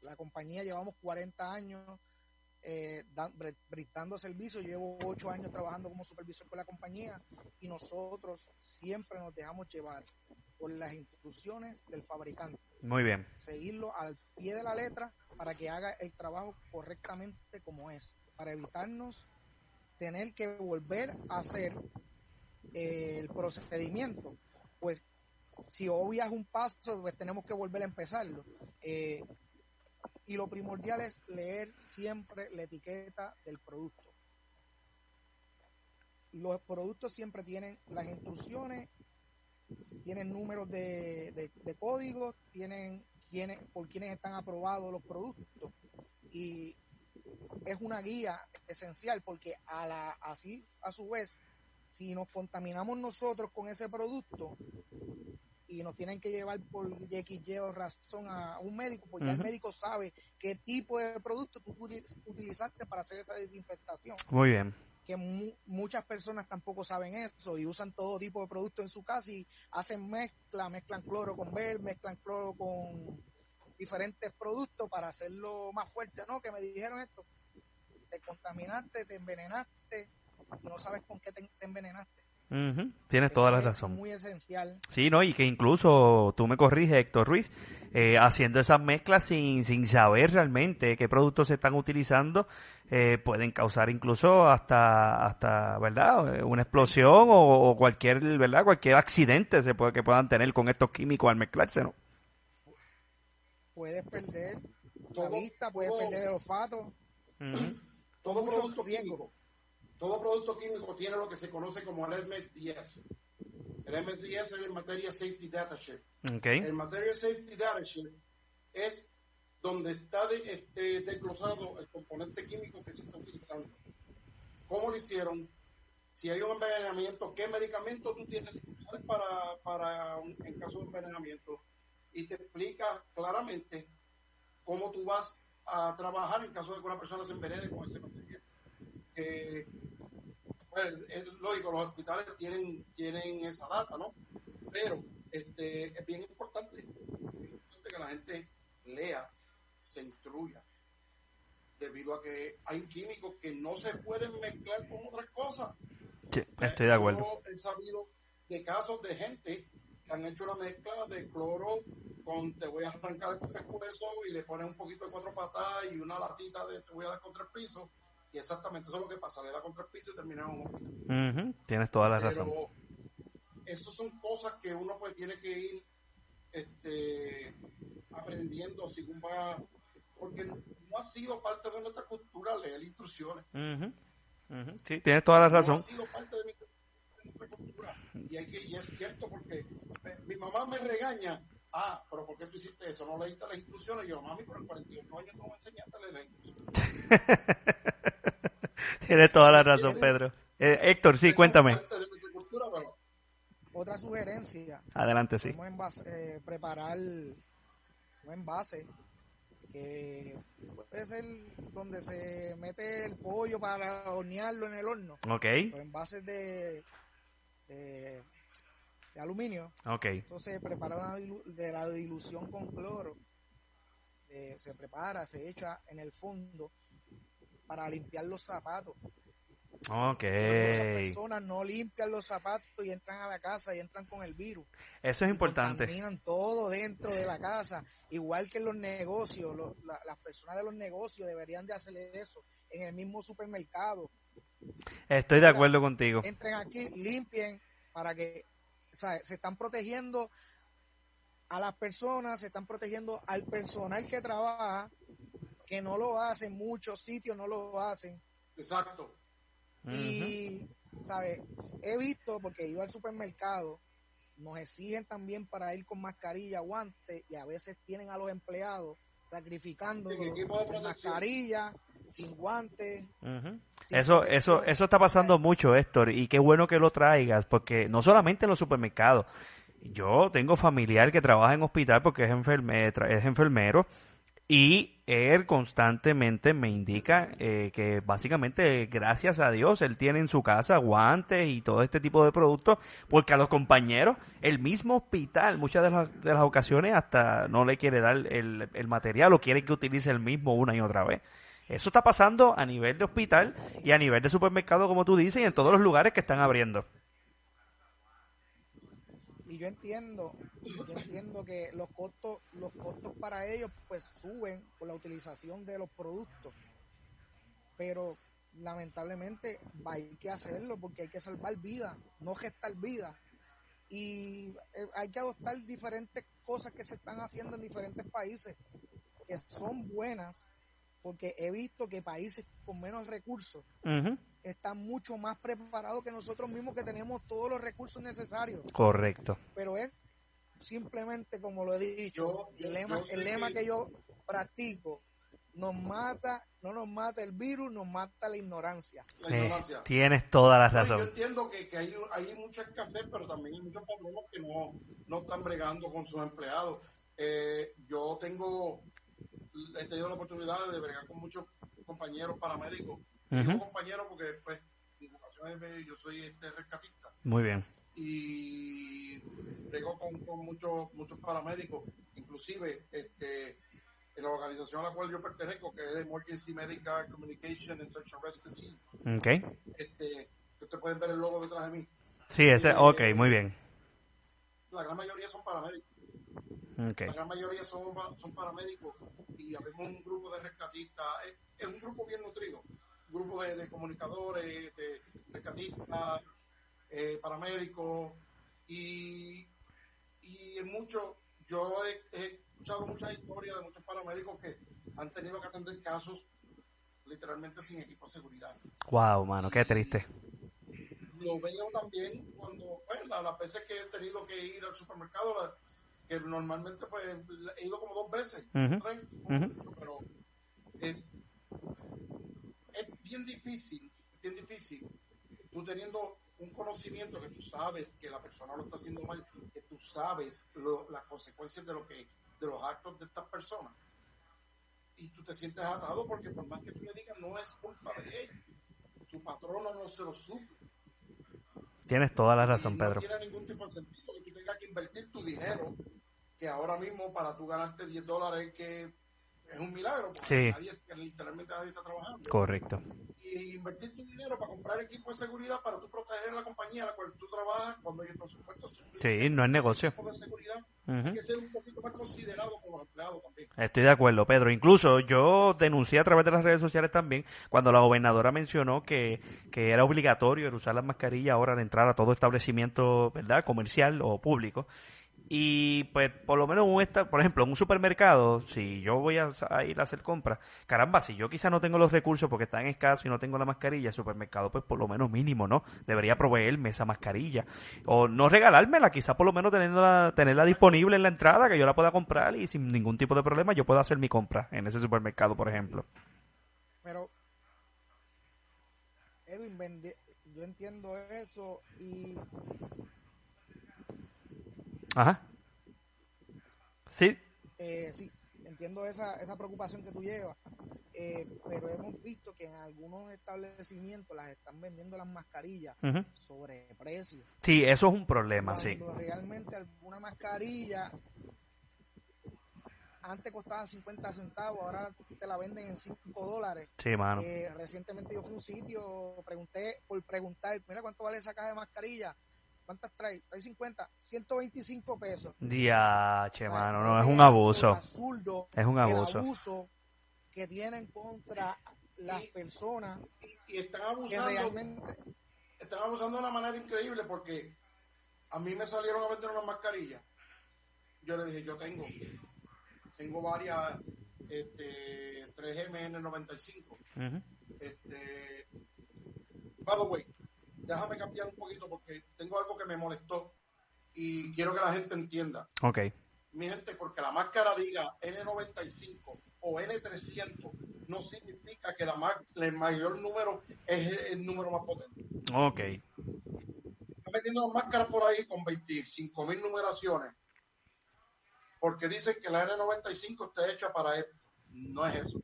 La compañía llevamos 40 años eh, dan, brindando servicio. Llevo ocho años trabajando como supervisor con la compañía y nosotros siempre nos dejamos llevar por las instrucciones del fabricante. Muy bien. Seguirlo al pie de la letra para que haga el trabajo correctamente como es, para evitarnos tener que volver a hacer eh, el procedimiento. Pues si obvias un paso, pues tenemos que volver a empezarlo. Eh, y lo primordial es leer siempre la etiqueta del producto. Los productos siempre tienen las instrucciones, tienen números de, de, códigos, tienen quienes, por quienes están aprobados los productos y es una guía esencial porque así a su vez si nos contaminamos nosotros con ese producto, y nos tienen que llevar por Y o razón a un médico, porque uh -huh. el médico sabe qué tipo de producto tú utilizaste para hacer esa desinfectación. Muy bien. Que mu muchas personas tampoco saben eso y usan todo tipo de productos en su casa y hacen mezcla, mezclan cloro con ver, mezclan cloro con diferentes productos para hacerlo más fuerte. No, que me dijeron esto, te contaminaste, te envenenaste no sabes con qué te, te envenenaste. Uh -huh. Tienes toda la razón. Muy esencial. Sí, no, y que incluso tú me corriges, Héctor Ruiz, eh, haciendo esas mezclas sin, sin saber realmente qué productos se están utilizando, eh, pueden causar incluso hasta, hasta, ¿verdad? Una explosión o, o, cualquier, ¿verdad? Cualquier accidente se puede, que puedan tener con estos químicos al mezclarse, ¿no? Puedes perder la vista, puedes perder el olfato. Uh -huh. Todo producto químico todo producto químico tiene lo que se conoce como el MSDS. El MSDS es el Material Safety Data Sheet. Okay. El Material Safety Data Sheet es donde está de, este, desglosado el componente químico que se está utilizando. ¿Cómo lo hicieron? Si hay un envenenamiento, ¿qué medicamento tú tienes que usar para, para un, en caso de envenenamiento? Y te explica claramente cómo tú vas a trabajar en caso de que una persona se envenene con ese material. Eh, es lógico, los hospitales tienen, tienen esa data, ¿no? Pero este, es bien importante, que la gente lea, se instruya, debido a que hay químicos que no se pueden mezclar con otras cosas. Sí, estoy de acuerdo. Yo he sabido de casos de gente que han hecho una mezcla de cloro con te voy a arrancar el pescuezo y le ponen un poquito de cuatro patas y una latita de te voy a dar contra el piso. Y exactamente eso es lo que pasa, le da contra el piso y termina en un hospital. Ujú, Tienes toda la Pero razón. esas son cosas que uno pues tiene que ir este, aprendiendo según va, porque no ha sido parte de nuestra cultura leer instrucciones. Ujú, ujú. Sí, tienes toda la No ha razón. sido parte de, mi- de nuestra cultura. Y, hay que, y es cierto porque me- mi mamá me regaña. Ah, pero ¿por qué tú hiciste eso? No leíste las instrucciones. Y yo, mami, por el 48 años no me enseñaste a leer las instrucciones. Tienes toda la razón, Pedro. Eh, Héctor, sí, cuéntame. Otra sugerencia, Adelante, sí. podemos eh, preparar un envase que puede ser donde se mete el pollo para hornearlo en el horno. Ok, Los envases de, de, de aluminio. ok. Entonces se prepara de la dilución con cloro. Eh, se prepara, se echa en el fondo para limpiar los zapatos. Ok. Muchas personas no limpian los zapatos y entran a la casa y entran con el virus. Eso es importante. Contaminan todo dentro de la casa. Igual que en los negocios, la- las personas de los negocios deberían de hacer eso en el mismo supermercado. Estoy de acuerdo contigo. Entren aquí, limpien para que o sea, se están protegiendo a las personas, se están protegiendo al personal que trabaja, que no lo hacen, muchos sitios no lo hacen. exacto. Y, ¿sabes? He visto, porque he ido al supermercado, nos exigen también para ir con mascarilla, guantes, y a veces tienen a los empleados sacrificando Sin mascarilla, sin guantes. Sin Eso, eso, eso está pasando mucho, Héctor, y qué bueno que lo traigas, porque no solamente en los supermercados. Yo tengo familiar que trabaja en hospital porque es, enferme- es enfermero y él constantemente me indica eh, que básicamente, gracias a Dios, él tiene en su casa guantes y todo este tipo de productos, porque a los compañeros, el mismo hospital, muchas de las, de las ocasiones hasta no le quiere dar el, el material o quiere que utilice el mismo una y otra vez. Eso está pasando a nivel de hospital y a nivel de supermercado, como tú dices, y en todos los lugares que están abriendo. Yo entiendo, yo entiendo que los costos, los costos para ellos pues suben por la utilización de los productos. Pero lamentablemente hay que hacerlo porque hay que salvar vidas, no gestar vidas. Y eh, hay que adoptar diferentes cosas que se están haciendo en diferentes países que son buenas porque he visto que países con menos recursos están mucho más preparados que nosotros mismos que tenemos todos los recursos necesarios Correcto. pero es simplemente como lo he dicho, Yo- el lema, el lema que- que yo practico, nos mata, no nos mata el virus, nos mata la ignorancia. La Eh, ignorancia. tienes toda la y Yo razón. entiendo que, que hay, hay mucha escasez, pero también hay muchos patronos que no, no están bregando con sus empleados. Eh, yo tengo, he tenido la oportunidad de bregar con muchos compañeros paramédicos. Ujú, compañeros porque, pues, mi vocación es, yo soy este rescatista Muy bien. y brego con, con muchos muchos paramédicos, inclusive este en la organización a la cual yo pertenezco, que es Emergency Medical Communication and Search and Rescue Team, Ok. este, ustedes pueden ver el logo detrás de mí. Sí, ese, ok, muy bien. La gran mayoría son paramédicos. La gran mayoría son, son paramédicos y habemos un grupo de rescatistas. Es, es un grupo bien nutrido. Un grupo de, de comunicadores, de rescatistas, eh, paramédicos y, y en mucho, yo he, he escuchado muchas historias de muchos paramédicos que han tenido que atender casos literalmente sin equipo de seguridad. Wow, mano, qué triste. lo veo también cuando, bueno, la- las veces que he tenido que ir al supermercado, la- que normalmente pues he ido como dos veces, tres, pero eh, es bien difícil, bien difícil, tú teniendo un conocimiento que tú sabes que la persona lo está haciendo mal, que tú sabes lo- las consecuencias de lo que de los actos de estas personas y tú te sientes atado porque por más que tú le digas no es culpa de ellos tu patrono no se lo sufre Tienes toda la razón, y Pedro. No tiene ningún tipo de sentido que tú tengas que invertir tu dinero, que ahora mismo para tú ganarte 10 dólares, que es un milagro, porque Sí. nadie, literalmente nadie está trabajando. Correcto. Y invertir tu dinero para comprar equipo de seguridad para tú proteger la compañía a la cual tú trabajas cuando hay estos supuestos. Sí, no es negocio. De seguridad, hay que ser un poquito más considerado por los empleados también. Estoy de acuerdo, Pedro. Incluso yo denuncié a través de las redes sociales también cuando la gobernadora mencionó que, que era obligatorio el usar las mascarillas ahora al entrar a todo establecimiento, ¿verdad?, comercial o público. Y pues por lo menos un esta, por ejemplo, en un supermercado, si yo voy a, ir a hacer compras, caramba, si yo quizá no tengo los recursos porque están escasos y no tengo la mascarilla, el supermercado pues por lo menos mínimo, ¿no? Debería proveerme esa mascarilla. O no regalármela, quizá por lo menos tenerla, tenerla disponible en la entrada, que yo la pueda comprar y sin ningún tipo de problema yo pueda hacer mi compra en ese supermercado, por ejemplo. Pero, Edwin, yo entiendo eso y Ajá. Sí. Eh, sí, entiendo esa, esa preocupación que tú llevas, eh, pero hemos visto que en algunos establecimientos las están vendiendo las mascarillas sobre precio. Sí, eso es un problema, sí. Realmente alguna mascarilla antes costaba 50 centavos, ahora te la venden en 5 dólares. Sí, mano. Eh, recientemente yo fui a un sitio, pregunté por preguntar, mira cuánto vale esa caja de mascarilla ¿Cuántas trae? Trae 50, 125 pesos. Diache, mano, no, es un abuso. es un abuso. El abuso que tienen contra las personas. Y, están abusando. realmente... Están abusando de una manera increíble porque a mí me salieron a vender una mascarilla. Yo le dije, yo tengo. Tengo varias este, 3MN95. Este, by the way, déjame cambiar un poquito porque tengo algo que me molestó y quiero que la gente entienda. Ok. Mi gente, porque la máscara diga N95 o N300 no significa que la el mayor número es el, número más potente. Ok. Están vendiendo máscaras por ahí con 25 mil numeraciones porque dicen que la N95 está hecha para esto. No es eso.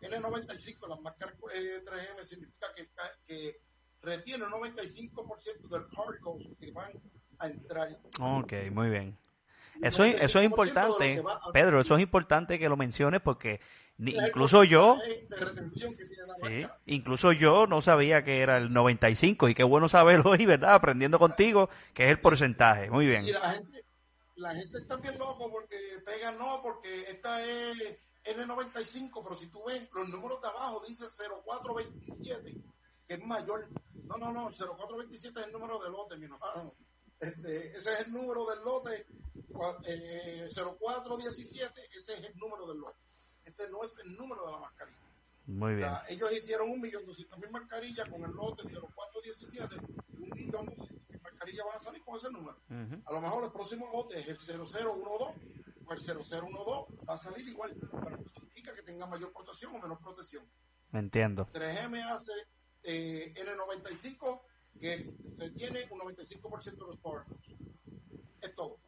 N95, las máscaras 3M significa que, que retiene el 95% del particles que van a entrar. Ok, muy bien. Eso, eso es importante, Pedro, eso es importante que lo menciones porque incluso yo, incluso yo no sabía que era el 95 y qué bueno saberlo hoy, ¿verdad? Aprendiendo contigo que es el porcentaje. Muy bien. Y la gente, la gente está bien loco porque pegan no, porque esta es N95, pero si tú ves los números de abajo dice 0427 que es mayor. No, no, no, 0427 es el número del lote, mi hermano. Este, ese es el número del lote. Eh, 0417, ese es el número del lote. Ese no es el número de la mascarilla. Muy bien. ellos hicieron un millón doscientos mil mascarillas con el lote 0417, un millón de mascarillas van a salir con ese número. A lo mejor el próximo lote es el 0012, o el 0012 va a salir igual, pero no significa que tenga mayor protección o menor protección. Entiendo. 3M hace eh, N95 que tiene un 95% de los particles. Es todo.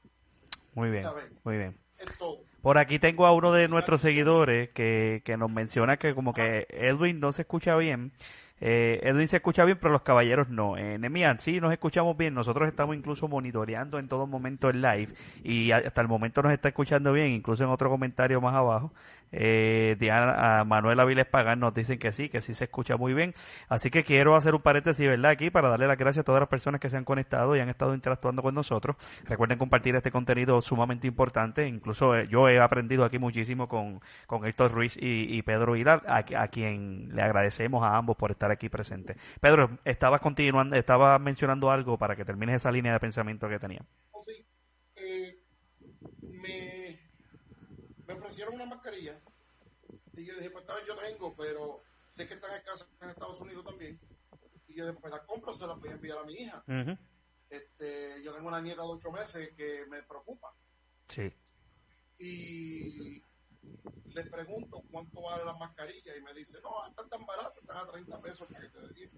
Muy bien, muy bien. Es todo. Por aquí tengo a uno de nuestros seguidores que, que nos menciona que como que Edwin no se escucha bien. Eh, Edwin se escucha bien, pero los caballeros no. Eh, Nemian, sí, nos escuchamos bien. Nosotros estamos incluso monitoreando en todo momento el live y hasta el momento nos está escuchando bien, incluso en otro comentario más abajo. Eh, Diana, a Manuel Aviles Pagán nos dicen que sí, que sí se escucha muy bien. Así que quiero hacer un paréntesis, ¿verdad? Aquí para darle las gracias a todas las personas que se han conectado y han estado interactuando con nosotros. Recuerden compartir este contenido sumamente importante. Incluso eh, yo he aprendido aquí muchísimo con, con Héctor Ruiz y, Pedro Hilar, a, quien le agradecemos a ambos por estar aquí presentes. Pedro, estabas continuando, estabas mencionando algo para que termines esa línea de pensamiento que tenía. me ofrecieron una mascarilla y yo dije, pues esta vez yo tengo, pero sé que están en casa en Estados Unidos también. Y yo después pues la compro, se la voy a enviar a mi hija. este, yo tengo una nieta de ocho meses que me preocupa. Sí. Y le pregunto cuánto vale la mascarilla y me dice, no, están tan baratas, están a 30 pesos el paquete de 10.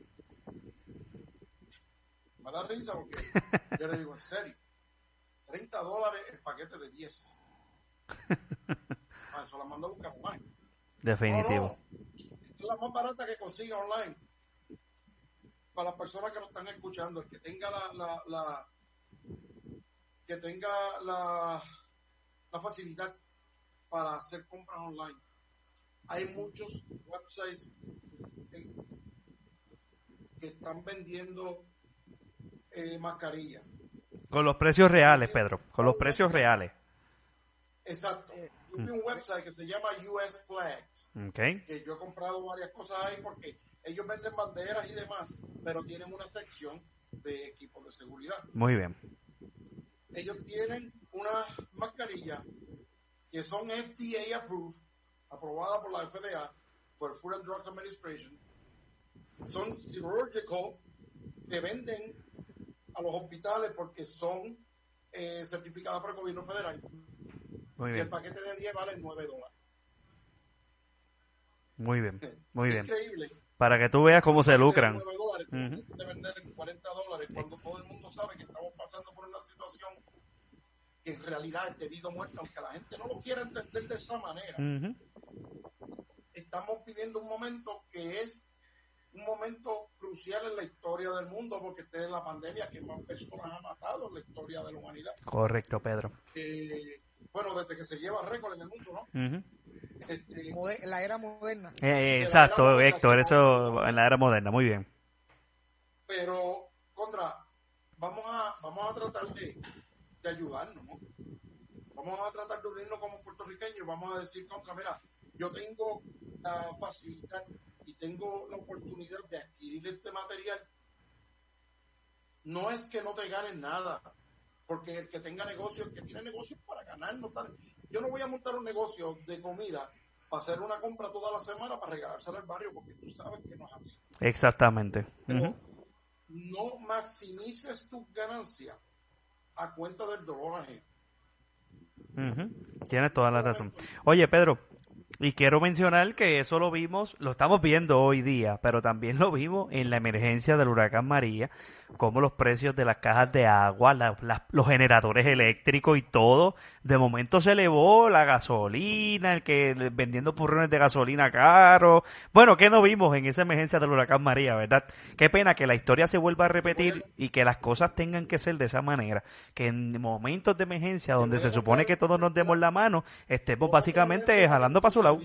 Me da risa porque yo le digo, en serio, 30 dólares el paquete de 10. Ah, eso la mando a buscar online. Definitivo. Es la más barata que consiga online. Para las personas que lo están escuchando, el que tenga la, la, la que tenga la, la facilidad para hacer compras online. Hay muchos websites que están vendiendo eh, mascarillas. Con los precios reales, Pedro, con los precios reales. Exacto. Yo vi un website que se llama US Flags, Okay. que yo he comprado varias cosas ahí porque ellos venden banderas y demás, pero tienen una sección de equipos de seguridad. Muy bien. Ellos tienen unas mascarillas que son FDA approved, aprobadas por la FDA, por Food and Drug Administration. Son chirúrgicos que venden a los hospitales porque son eh, certificadas por el gobierno federal. Muy Y el bien. paquete de 10 vale 9 dólares. Muy bien. Muy bien. Increíble. Para que tú veas cómo se lucran. 9 dólares, Ujú. de vender en 40 dólares cuando todo el mundo sabe que estamos pasando por una situación que en realidad es debido a muerte, aunque la gente no lo quiera entender de esa manera. Estamos viviendo un momento que es un momento crucial en la historia del mundo porque esta es la pandemia que más personas ha matado en la historia de la humanidad. Correcto, Pedro. Eh, bueno, desde que se lleva récord en el mundo, ¿no? Ujú. Este, Mode- la era moderna. Eh, eh, exacto, Héctor, eso en la era moderna, muy bien. pero contra vamos a vamos a tratar de, de ayudarnos ¿no? vamos a tratar de unirnos como puertorriqueños vamos a decir contra mira yo tengo la facilidad y tengo la oportunidad de adquirir este material no es que no te ganes nada porque el que tenga negocio el que tiene negocio es para ganar no tal yo no voy a montar un negocio de comida para hacer una compra toda la semana para regalársela al barrio porque tú sabes que no es así Exactamente. pero no maximices tus ganancias a cuenta del dolor ajeno. Toda la razón. Oye, Pedro, y quiero mencionar que eso lo vimos, lo estamos viendo hoy día, pero también lo vimos en la emergencia del huracán María, como los precios de las cajas de agua, los generadores eléctricos y todo, de momento se elevó la gasolina, el que vendiendo purrones de gasolina caro. Bueno, ¿qué no vimos en esa emergencia del huracán María, verdad? Qué pena que la historia se vuelva a repetir y que las cosas tengan que ser de esa manera, que en momentos de emergencia donde se supone que todos nos demos la mano, estemos básicamente jalando para su lado.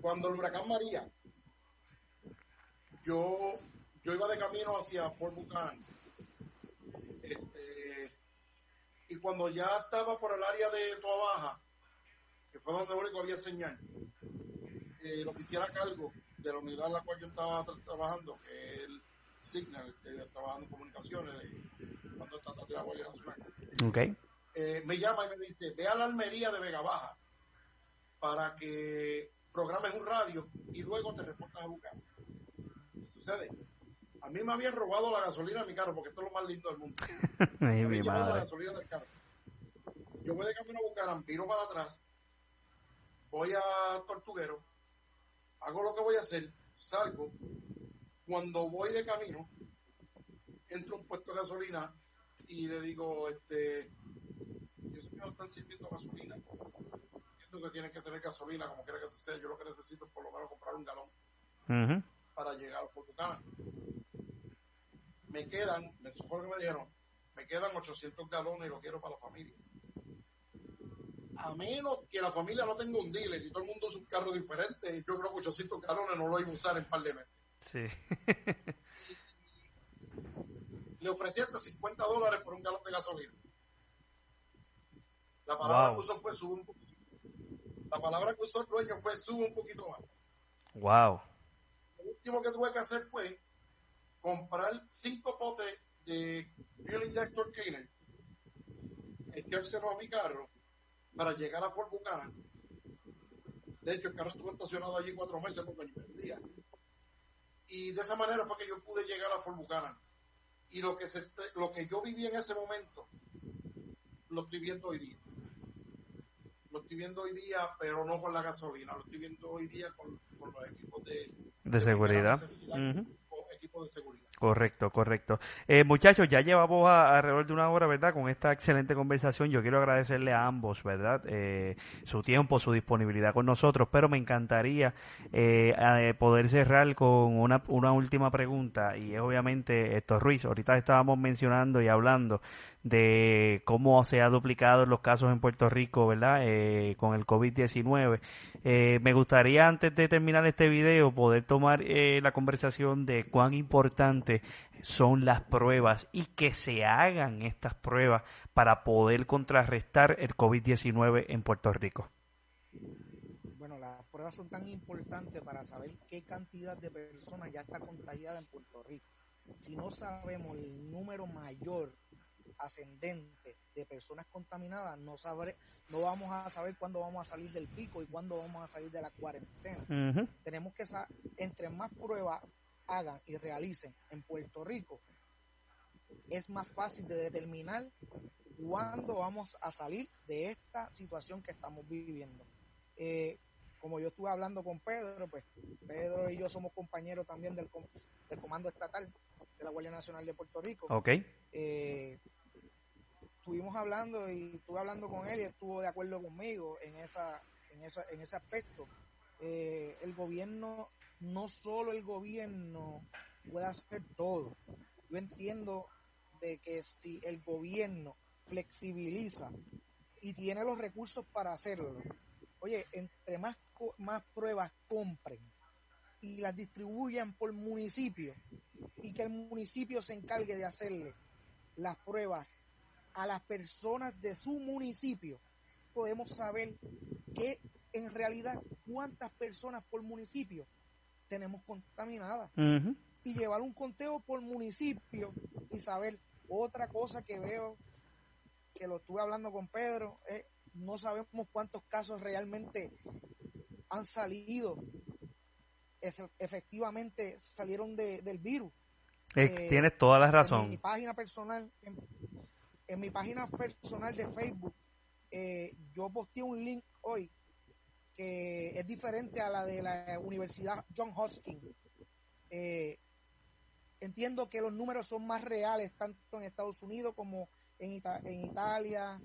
Cuando el huracán María, yo, yo iba de camino hacia Fort Buchanan. Este, y cuando ya estaba por el área de Toa Baja, que fue donde único había señal, eh, que hiciera a cargo de la unidad en la cual yo estaba tra- trabajando, que es el Signal, que trabajando en comunicaciones, cuando está de la Guardia Nacional. Ok. eh, me llama y me dice, ve a la Almería de Vega Baja para que programes un radio y luego te reportas a buscar. Sucede, a mí me habían robado la gasolina de mi carro porque esto es lo más lindo del mundo. Ay, Me mi llevado la madre. gasolina del carro. Yo voy de camino a buscar, viro para atrás, voy a Tortuguero, hago lo que voy a hacer, salgo, cuando voy de camino, entro a un puesto de gasolina y le digo, este, Dios mío, están sirviendo gasolina. Entiendo que tienen que tener gasolina, como quiera que sea. Yo lo que necesito es por lo menos comprar un galón Ujú. Para llegar a Portugal. Me quedan, me supongo que me dijeron, me quedan 800 galones y lo quiero para la familia. A menos que la familia no tenga un dealer y todo el mundo use un carro diferente, yo creo que 800 galones no lo iba a usar en un par de meses. Sí. Le ofrecí hasta 50 dólares por un galón de gasolina. La palabra Wow. que usó fue sube un poquito. La palabra que usó el dueño fue sube un poquito más. Wow. Último que tuve que hacer fue comprar cinco potes de fuel injector cleaner, echárselo a mi carro para llegar a Fort Buchanan. De hecho, el carro estuvo estacionado allí cuatro meses porque yo vendía. Y de esa manera fue que yo pude llegar a Fort Buchanan. Y lo que, se, lo que yo viví en ese momento, lo estoy viendo hoy día. Lo estoy viendo hoy día, pero no con la gasolina. Lo estoy viendo hoy día con, con los equipos de, De seguridad. necesidad, Ujú. o equipos de seguridad. Correcto, correcto. Eh, muchachos, ya llevamos a- alrededor de una hora, ¿verdad? Con esta excelente conversación. Yo quiero agradecerle a ambos, ¿verdad? Eh, su tiempo, su disponibilidad con nosotros, pero me encantaría eh, a- poder cerrar con una, una última pregunta y es obviamente esto, Ruiz, ahorita estábamos mencionando y hablando de cómo se ha duplicado los casos en Puerto Rico, ¿verdad? Eh, con el COVID-19. Eh, me gustaría antes de terminar este video poder tomar eh, la conversación de cuán importante son las pruebas y que se hagan estas pruebas para poder contrarrestar el COVID-19 en Puerto Rico. Bueno, las pruebas son tan importantes para saber qué cantidad de personas ya está contagiada en Puerto Rico. Si no sabemos el número mayor ascendente de personas contaminadas, no sabré, no vamos a saber cuándo vamos a salir del pico y cuándo vamos a salir de la cuarentena. Tenemos que entre más pruebas hagan y realicen en Puerto Rico, es más fácil de determinar cuándo vamos a salir de esta situación que estamos viviendo. Eh, como yo estuve hablando con Pedro, pues Pedro y yo somos compañeros también del, del Comando Estatal de la Guardia Nacional de Puerto Rico. Ok. Eh, estuvimos hablando y estuve hablando con él y estuvo de acuerdo conmigo en esa en, esa, en ese aspecto. Eh, el gobierno, no solo el gobierno puede hacer todo. Yo entiendo de que si el gobierno flexibiliza y tiene los recursos para hacerlo, oye, entre más, más pruebas compren y las distribuyan por municipio y que el municipio se encargue de hacerle las pruebas a las personas de su municipio, podemos saber que en realidad cuántas personas por municipio tenemos contaminadas. Y llevar un conteo por municipio y saber otra cosa que veo, que lo estuve hablando con Pedro, no sabemos cuántos casos realmente han salido, efectivamente salieron del virus. Eh, tienes toda la razón. En mi página personal, en mi página personal de Facebook, eh, yo posteé un link hoy que es diferente a la de la Universidad John Hopkins. Eh, entiendo que los números son más reales tanto en Estados Unidos como en, en Italia.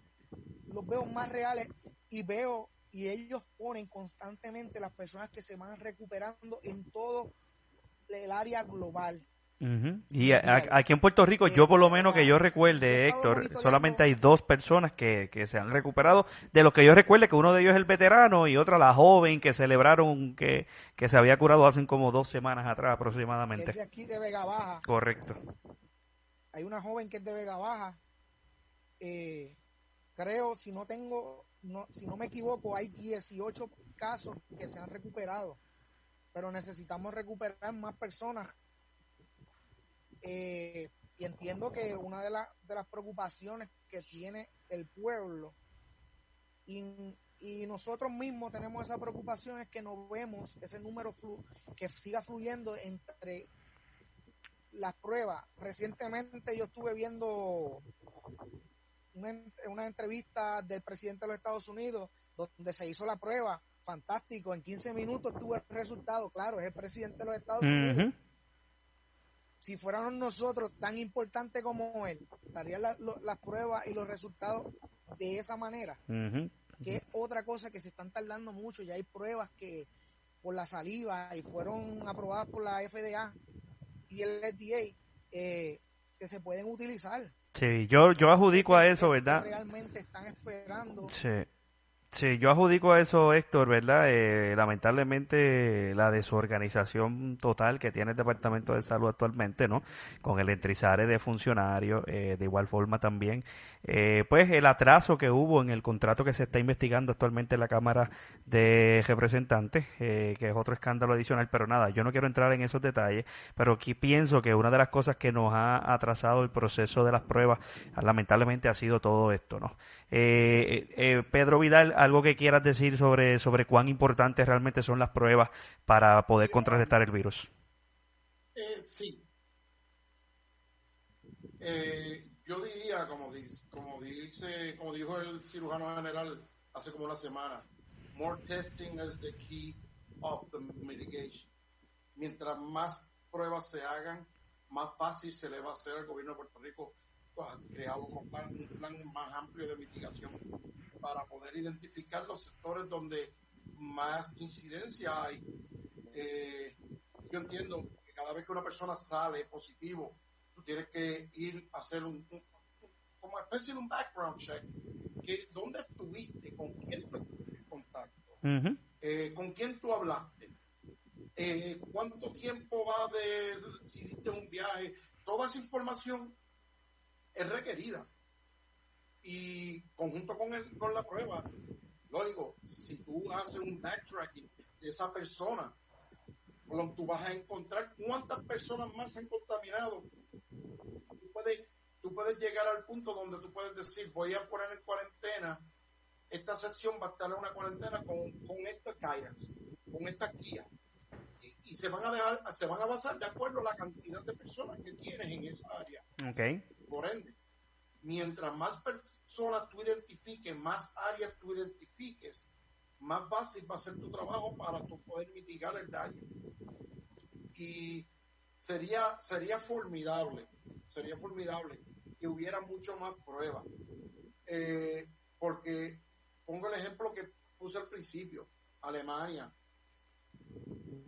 Los veo más reales y veo y ellos ponen constantemente las personas que se van recuperando en todo el área global. Y aquí en Puerto Rico, yo por lo menos que yo recuerde, Héctor, solamente hay dos personas que, se han recuperado. De los que yo recuerde, que uno de ellos es el veterano y otra la joven que celebraron que, se había curado hace como dos semanas atrás aproximadamente. Es de aquí de Vega Baja. Correcto. Hay una joven que es de Vega Baja. Eh, creo, si no tengo, no, si no me equivoco, hay 18 casos que se han recuperado. Pero necesitamos recuperar más personas eh, y entiendo que una de, de las preocupaciones que tiene el pueblo y, nosotros mismos tenemos esa preocupación es que no vemos ese número que siga fluyendo entre las pruebas. Recientemente yo estuve viendo una, una entrevista del presidente de los Estados Unidos donde se hizo la prueba. Fantástico, en 15 minutos tuvo el resultado. Claro, es el presidente de los Estados Unidos si fuéramos nosotros tan importante como él, estarían las pruebas y los resultados de esa manera. Que es otra cosa que se están tardando mucho. Ya hay pruebas que por la saliva y fueron aprobadas por la FDA y el FDA eh, que se pueden utilizar. Sí, yo, yo adjudico a eso, ¿verdad? Realmente están esperando. Sí Sí, yo adjudico a eso, Héctor, ¿verdad? Eh, lamentablemente la desorganización total que tiene el Departamento de Salud actualmente, ¿no? Con el entrizare de funcionarios, eh, de igual forma también, eh, pues el atraso que hubo en el contrato que se está investigando actualmente en la Cámara de Representantes, que es otro escándalo adicional, pero nada, yo no quiero entrar en esos detalles, pero aquí pienso que una de las cosas que nos ha atrasado el proceso de las pruebas, lamentablemente ha sido todo esto, ¿no? Pedro Vidal, algo que quieras decir sobre, sobre cuán importantes realmente son las pruebas para poder contrarrestar el virus. Eh, sí. Eh, yo diría, como, como, dijo el cirujano general hace como una semana, more testing is the key of the mitigation. Mientras más pruebas se hagan, más fácil se le va a hacer al gobierno de Puerto Rico crear un plan, un plan más amplio de mitigación para poder identificar los sectores donde más incidencia hay. Eh, yo entiendo que cada vez que una persona sale positivo, tú tienes que ir a hacer un, como especie de un background check, que dónde estuviste, con quién estuviste en contacto, eh, con quién tú hablaste, eh, cuánto tiempo va de si hiciste un viaje, toda esa información es requerida. Y conjunto con, el, con la prueba, lógico, si tú haces un backtracking de esa persona, tú vas a encontrar cuántas personas más han contaminado. Tú puedes, tú puedes llegar al punto donde tú puedes decir, voy a poner en cuarentena, esta sección va a estar en una cuarentena con, con esta guidance, con esta guía. Y, se van a dejar, se van a basar de acuerdo a la cantidad de personas que tienes en esa área. Okay. Por ende, mientras más personas tú identifiques, más áreas tú identifiques, más fácil va a ser tu trabajo para tú poder mitigar el daño. Y sería, sería formidable, sería formidable que hubiera mucho más pruebas. Eh, porque pongo el ejemplo que puse al principio, Alemania,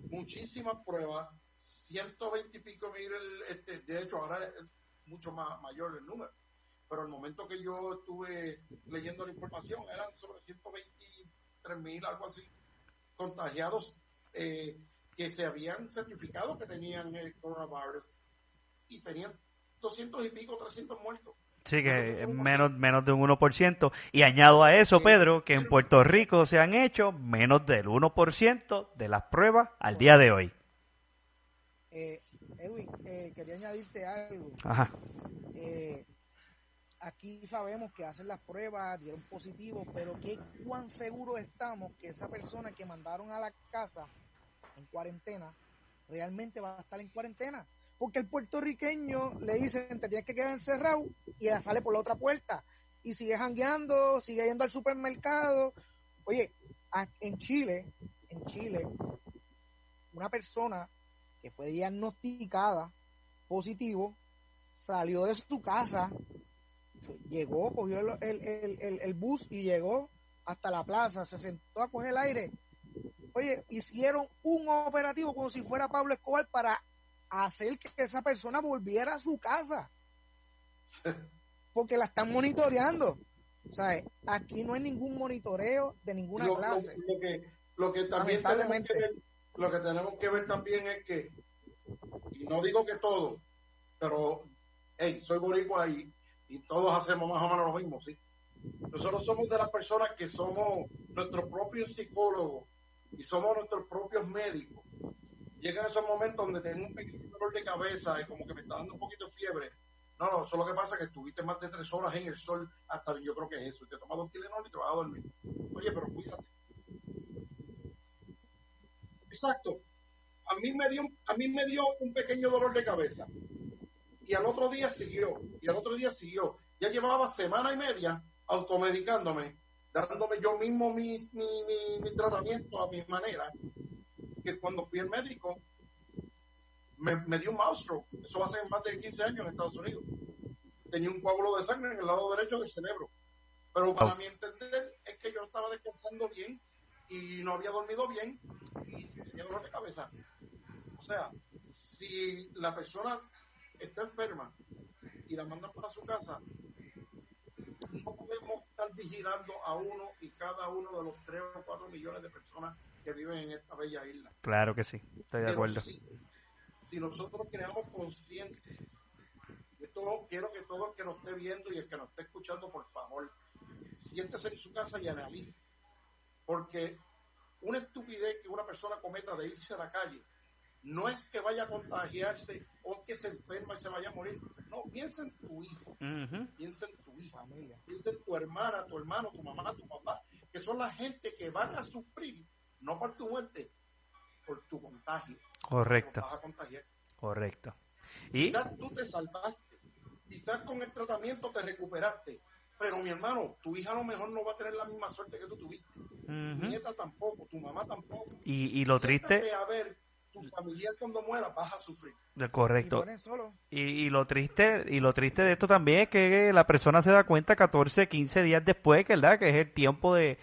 muchísimas pruebas, 120 y pico mil, este, de hecho ahora es mucho más mayor el número, pero el momento que yo estuve leyendo la información eran sobre 120 3.000, algo así, contagiados eh, que se habían certificado que tenían el coronavirus y tenían 200 y pico, 300 muertos. Sí, que menos, menos de un 1%. Y añado a eso, Pedro, que en Puerto Rico se han hecho menos del 1% de las pruebas al día de hoy. Eh, Edwin, eh, quería añadirte algo. Ajá. Eh, aquí sabemos que hacen las pruebas, dieron positivo, pero ¿qué cuán seguro estamos que esa persona que mandaron a la casa en cuarentena realmente va a estar en cuarentena? Porque el puertorriqueño le dicen, te tienes que quedar encerrado y sale por la otra puerta y sigue jangueando, sigue yendo al supermercado. Oye, en Chile, en Chile, una persona que fue diagnosticada positivo salió de su casa llegó, cogió el, bus y llegó hasta la plaza, se sentó a coger el aire. Oye, hicieron un operativo como si fuera Pablo Escobar para hacer que esa persona volviera a su casa. Porque la están monitoreando. O sea, aquí no hay ningún monitoreo de ninguna clase. Lo, que, lo que también tenemos que ver, lo que tenemos que ver también es que, y no digo que todo, pero hey, soy boricua ahí y todos hacemos más o menos lo mismo, ¿sí? Nosotros somos de las personas que somos nuestros propios psicólogos y somos nuestros propios médicos. Llegan esos momentos donde tengo un pequeño dolor de cabeza y como que me está dando un poquito de fiebre. No, no, eso lo que pasa que estuviste más de tres horas en el sol hasta yo creo que es eso. Te tomas dos Tylenol y te vas a dormir. Oye, pero cuídate. Exacto. A mí me dio, a mí me dio un pequeño dolor de cabeza y al otro día siguió, y al otro día siguió. Ya llevaba semana y media automedicándome, dándome yo mismo mi, mi, mi, tratamiento a mi manera, que cuando fui al médico me, me dio un monstruo. Eso hace más de 15 años en Estados Unidos. Tenía un coágulo de sangre en el lado derecho del cerebro. Pero para mi entender es que yo estaba descansando bien y no había dormido bien y tenía dolor de cabeza. O sea, si la persona está enferma y la mandan para su casa, no podemos estar vigilando a uno y cada uno de los tres o cuatro millones de personas que viven en esta bella isla. Claro que sí, estoy de acuerdo. Si, nosotros creamos conciencia, esto quiero que todo el que nos esté viendo y el que nos esté escuchando, por favor, siéntese en su casa y analice. Porque una estupidez que una persona cometa de irse a la calle no es que vaya a contagiarse o que se enferma y se vaya a morir. No, piensa en tu hijo, piensa en tu hija, piensa en tu hermana, tu hermano, tu mamá, tu papá, que son la gente que van a sufrir, no por tu muerte, por tu contagio. Correcto. Vas a contagiar. Correcto. ¿Y? Quizás tú te salvaste, quizás con el tratamiento te recuperaste, pero mi hermano, tu hija a lo mejor no va a tener la misma suerte que tú tuviste. Tu nieta tampoco, tu mamá tampoco. Y, y lo triste... A ver tu familiar cuando muera vas a sufrir. Correcto. Y, lo triste y lo triste de esto también es que la persona se da cuenta 14, 15 días después, ¿verdad? Que es el tiempo de,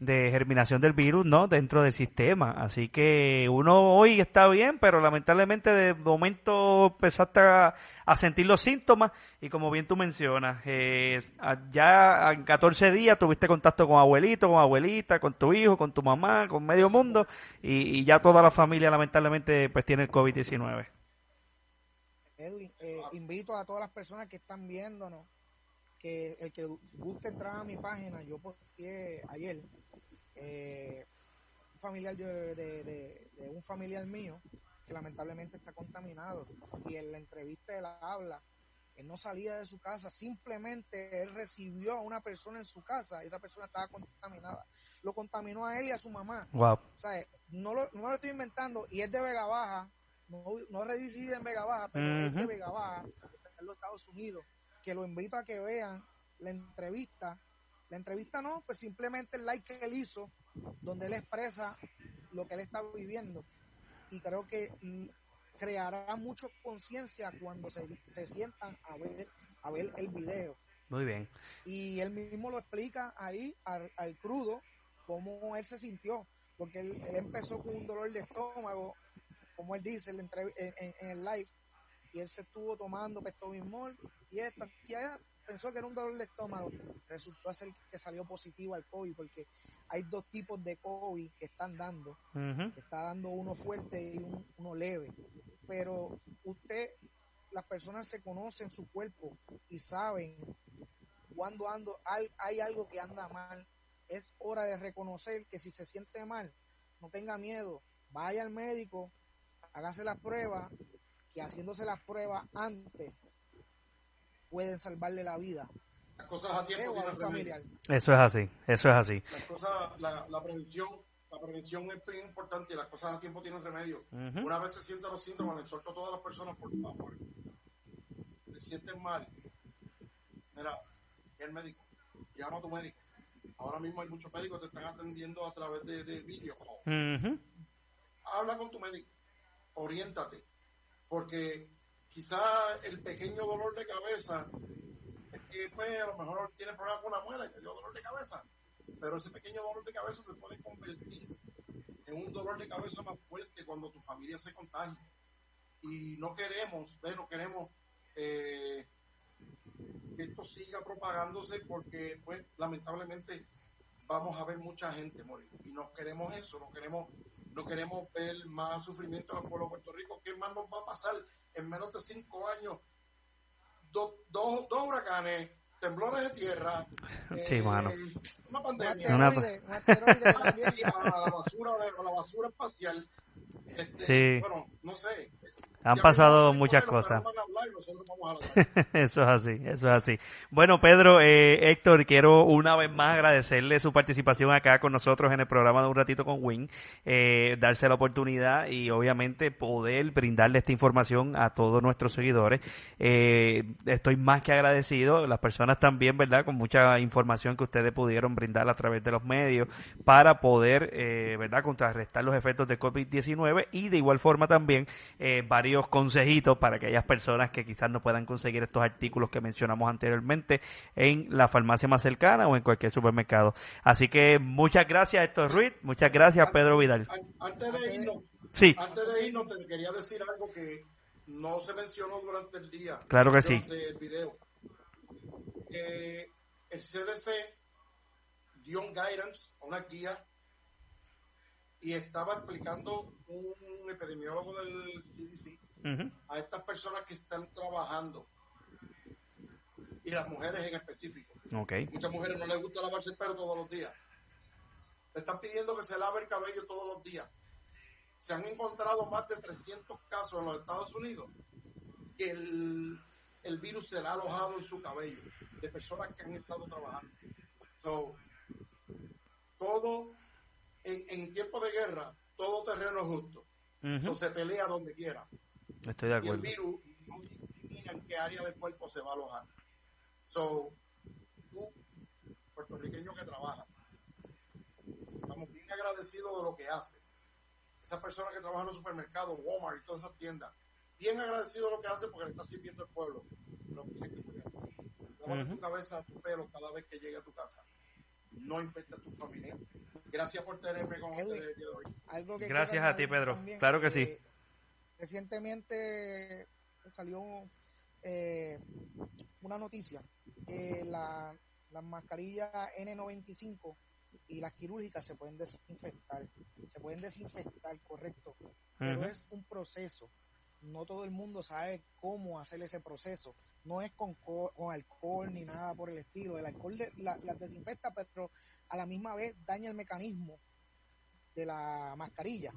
de germinación del virus, ¿no? Dentro del sistema. Así que uno hoy está bien, pero lamentablemente de momento empezaste a, sentir los síntomas y como bien tú mencionas, eh, ya en 14 días tuviste contacto con abuelito, con abuelita, con tu hijo, con tu mamá, con medio mundo y, ya toda la familia lamentablemente pues tiene el COVID-19. Edwin, eh, invito a todas las personas que están viéndonos que el que guste entrar a mi página, yo posteé ayer eh, un familiar de, un familiar mío que lamentablemente está contaminado y en la entrevista él habla él no salía de su casa, simplemente él recibió a una persona en su casa, esa persona estaba contaminada. Lo contaminó a él y a su mamá. Wow. O sea, no lo, no lo estoy inventando y es de Vega Baja, no, no reside en Vega Baja, pero es de Vega Baja, en los Estados Unidos, que lo invito a que vean la entrevista la entrevista no, pues simplemente el like que él hizo, donde él expresa lo que él está viviendo. Y creo que creará mucho conciencia cuando se, sientan a ver, a ver el video. Muy bien. Y él mismo lo explica ahí al, crudo, cómo él se sintió, porque él, empezó con un dolor de estómago, como él dice en, en, el live, y él se estuvo tomando Pestobimol y esto y allá, pensó que era un dolor de estómago, resultó ser que salió positivo al COVID, porque hay dos tipos de COVID que están dando. Está dando uno fuerte y uno leve. Pero usted, las personas se conocen su cuerpo y saben cuando ando, hay, hay algo que anda mal. Es hora de reconocer que si se siente mal, no tenga miedo, vaya al médico, hágase las pruebas, que haciéndose las pruebas antes pueden salvarle la vida. Las cosas a tiempo familiar. Eso es así, eso es así. Las cosas, la, la prevención la prevención es muy importante y las cosas a tiempo tienen remedio. Una vez se sienten los síntomas, les suelto a todas las personas, por favor. Se sienten mal. Mira, el médico, llama a tu médico. Ahora mismo hay muchos médicos que te están atendiendo a través de, de vídeo. Habla con tu médico, oriéntate, porque quizá el pequeño dolor de cabeza, que pues a lo mejor tiene problemas con la muela y te dio dolor de cabeza, pero ese pequeño dolor de cabeza se puede convertir en un dolor de cabeza más fuerte cuando tu familia se contagia. Y no queremos, no queremos eh, que esto siga propagándose porque pues lamentablemente vamos a ver mucha gente morir. Y no queremos eso, no queremos, no queremos ver más sufrimiento en el pueblo de Puerto Rico. ¿Qué más nos va a pasar en menos de cinco años dos, dos, dos huracanes, temblores de tierra, sí, eh, mano. una pandemia, una, una, la basura, la basura espacial. Este, sí. Bueno, no sé. Han pasado muchas cosas. eso es así, eso es así. Bueno, Pedro, eh, Héctor, quiero una vez más agradecerle su participación acá con nosotros en el programa de Un Ratito con Win, eh, darse la oportunidad y obviamente poder brindarle esta información a todos nuestros seguidores. Eh, estoy más que agradecido, las personas también, ¿verdad? Con mucha información que ustedes pudieron brindar a través de los medios para poder, eh, ¿verdad? Contrarrestar los efectos de COVID-19 y de igual forma también eh, varios consejitos para aquellas personas que quizás no puedan conseguir estos artículos que mencionamos anteriormente en la farmacia más cercana o en cualquier supermercado. Así que muchas gracias, Héctor Ruiz. Muchas gracias, Pedro Vidal. Antes de irnos, sí. antes de irnos te quería decir algo que no se mencionó durante el día. Claro que sí. El video. el CDC dio un guidance, una guía y estaba explicando un epidemiólogo del CDC a estas personas que están trabajando y las mujeres en específico. Okay. Muchas mujeres no les gusta lavarse el pelo todos los días. Le están pidiendo que se lave el cabello todos los días. Se han encontrado más de 300 casos en los Estados Unidos que el, el virus se le ha alojado en su cabello de personas que han estado trabajando. todo en, en tiempo de guerra, todo terreno es justo. Uh se pelea donde quiera. Estoy de acuerdo. Y el virus no discrimina en qué área del cuerpo se va a alojar. So, tú, puertorriqueño que trabaja, estamos bien agradecidos de lo que haces. Esas personas que trabajan en los supermercados, Walmart y todas esas tiendas, bien agradecidos de lo que haces porque le estás sirviendo al pueblo. Pero tienes que cuidar. tu cabeza, tu pelo cada vez que llegue a tu casa. No infecta a tu familia, Gracias por tenerme con ustedes el día de hoy. Algo que Gracias a ti, Pedro. también, Claro que sí. Recientemente salió eh, una noticia que la, las mascarillas N95 y las quirúrgicas se pueden desinfectar. Se pueden desinfectar, correcto. Pero es un proceso. No todo el mundo sabe cómo hacer ese proceso. No es con, co- con alcohol ni nada por el estilo. El alcohol de- la- las desinfecta, pero a la misma vez daña el mecanismo de la mascarilla.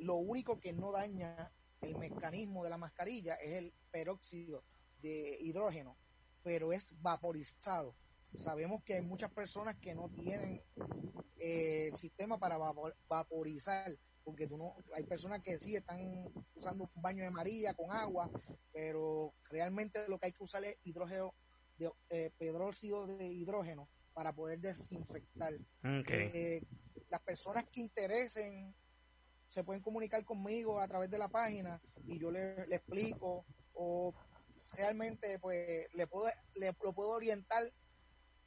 Lo único que no daña el mecanismo de la mascarilla es el peróxido de hidrógeno, pero es vaporizado. Sabemos que hay muchas personas que no tienen eh, el sistema para vapor- vaporizar, porque tú no, hay personas que sí están usando un baño de María con agua, pero realmente lo que hay que usar es hidrógeno, de, eh, peróxido de hidrógeno para poder desinfectar. Eh, las personas que interesen se pueden comunicar conmigo a través de la página y yo le, le explico o realmente pues le puedo le lo puedo orientar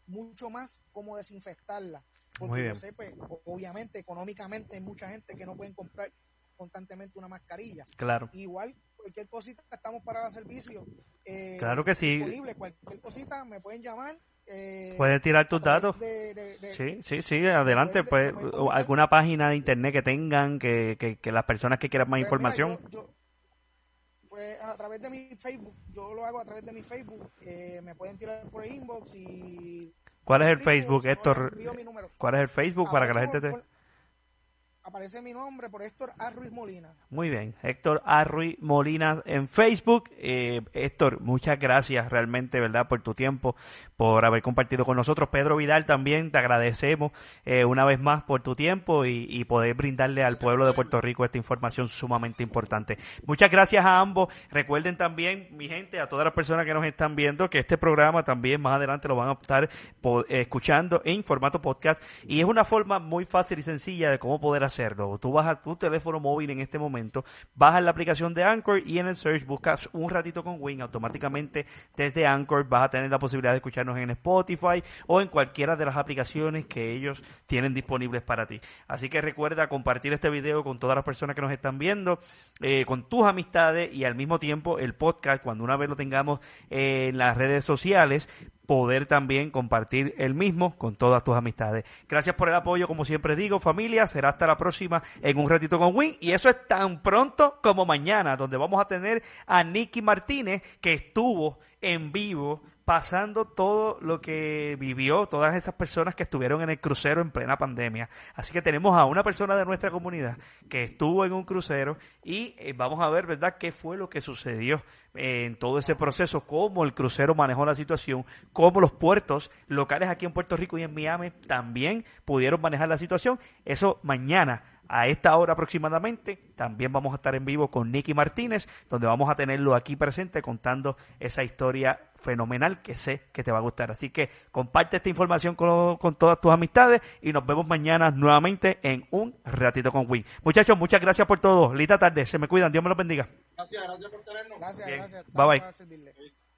mucho más cómo desinfectarla porque yo sé pues obviamente económicamente hay mucha gente que no pueden comprar constantemente una mascarilla Claro. igual cualquier cosita estamos para el servicio eh, Claro que sí. disponible cualquier cosita me pueden llamar eh, Puedes tirar tus datos. de- de- de- Sí, sí, sí, adelante. pueden- Pues, alguna página de internet que tengan, que, que, que las personas que quieran más Pues, información. mira, yo- yo- pues a través de mi Facebook, yo lo hago a través de mi Facebook, eh, me pueden tirar por el inbox y... ¿Cuál es el Facebook, Héctor? ¿Cuál es el Facebook para que la gente te... Aparece mi nombre por Héctor A. Molina. Muy bien, Héctor Arruy Molina en Facebook. Eh, Héctor, muchas gracias realmente, ¿verdad? Por tu tiempo, por haber compartido con nosotros. Pedro Vidal también, te agradecemos eh, una vez más por tu tiempo y, poder brindarle al pueblo de Puerto Rico esta información sumamente importante. Muchas gracias a ambos. Recuerden también, mi gente, a todas las personas que nos están viendo, que este programa también más adelante lo van a estar escuchando en formato podcast y es una forma muy fácil y sencilla de cómo poder hacerlo. Tú vas a tu teléfono móvil en este momento, bajas la aplicación de Anchor y en el search buscas un ratito con Win. Automáticamente desde Anchor vas a tener la posibilidad de escucharnos en Spotify o en cualquiera de las aplicaciones que ellos tienen disponibles para ti. Así que recuerda compartir este video con todas las personas que nos están viendo, eh, con tus amistades y al mismo tiempo el podcast, cuando una vez lo tengamos en las redes sociales, poder también compartir el mismo con todas tus amistades. Gracias por el apoyo, como siempre digo, familia. Será hasta la próxima en un ratito con Win. Y eso es tan pronto como mañana, donde vamos a tener a Nicky Martínez, que estuvo en vivo pasando todo lo que vivió todas esas personas que estuvieron en el crucero en plena pandemia. Así que tenemos a una persona de nuestra comunidad que estuvo en un crucero y eh, vamos a ver, ¿verdad?, qué fue lo que sucedió eh, en todo ese proceso, cómo el crucero manejó la situación, cómo los puertos locales aquí en Puerto Rico y en Miami también pudieron manejar la situación. Eso mañana a esta hora aproximadamente. También vamos a estar en vivo con Nicky Martínez, donde vamos a tenerlo aquí presente contando esa historia fenomenal que sé que te va a gustar. Así que comparte esta información con, con todas tus amistades y nos vemos mañana nuevamente en un ratito con Win. Muchachos, muchas gracias por todo. Linda tarde, se me cuidan, Dios me los bendiga. Gracias, gracias por tenernos. Gracias, Bien. gracias. Bye, bye.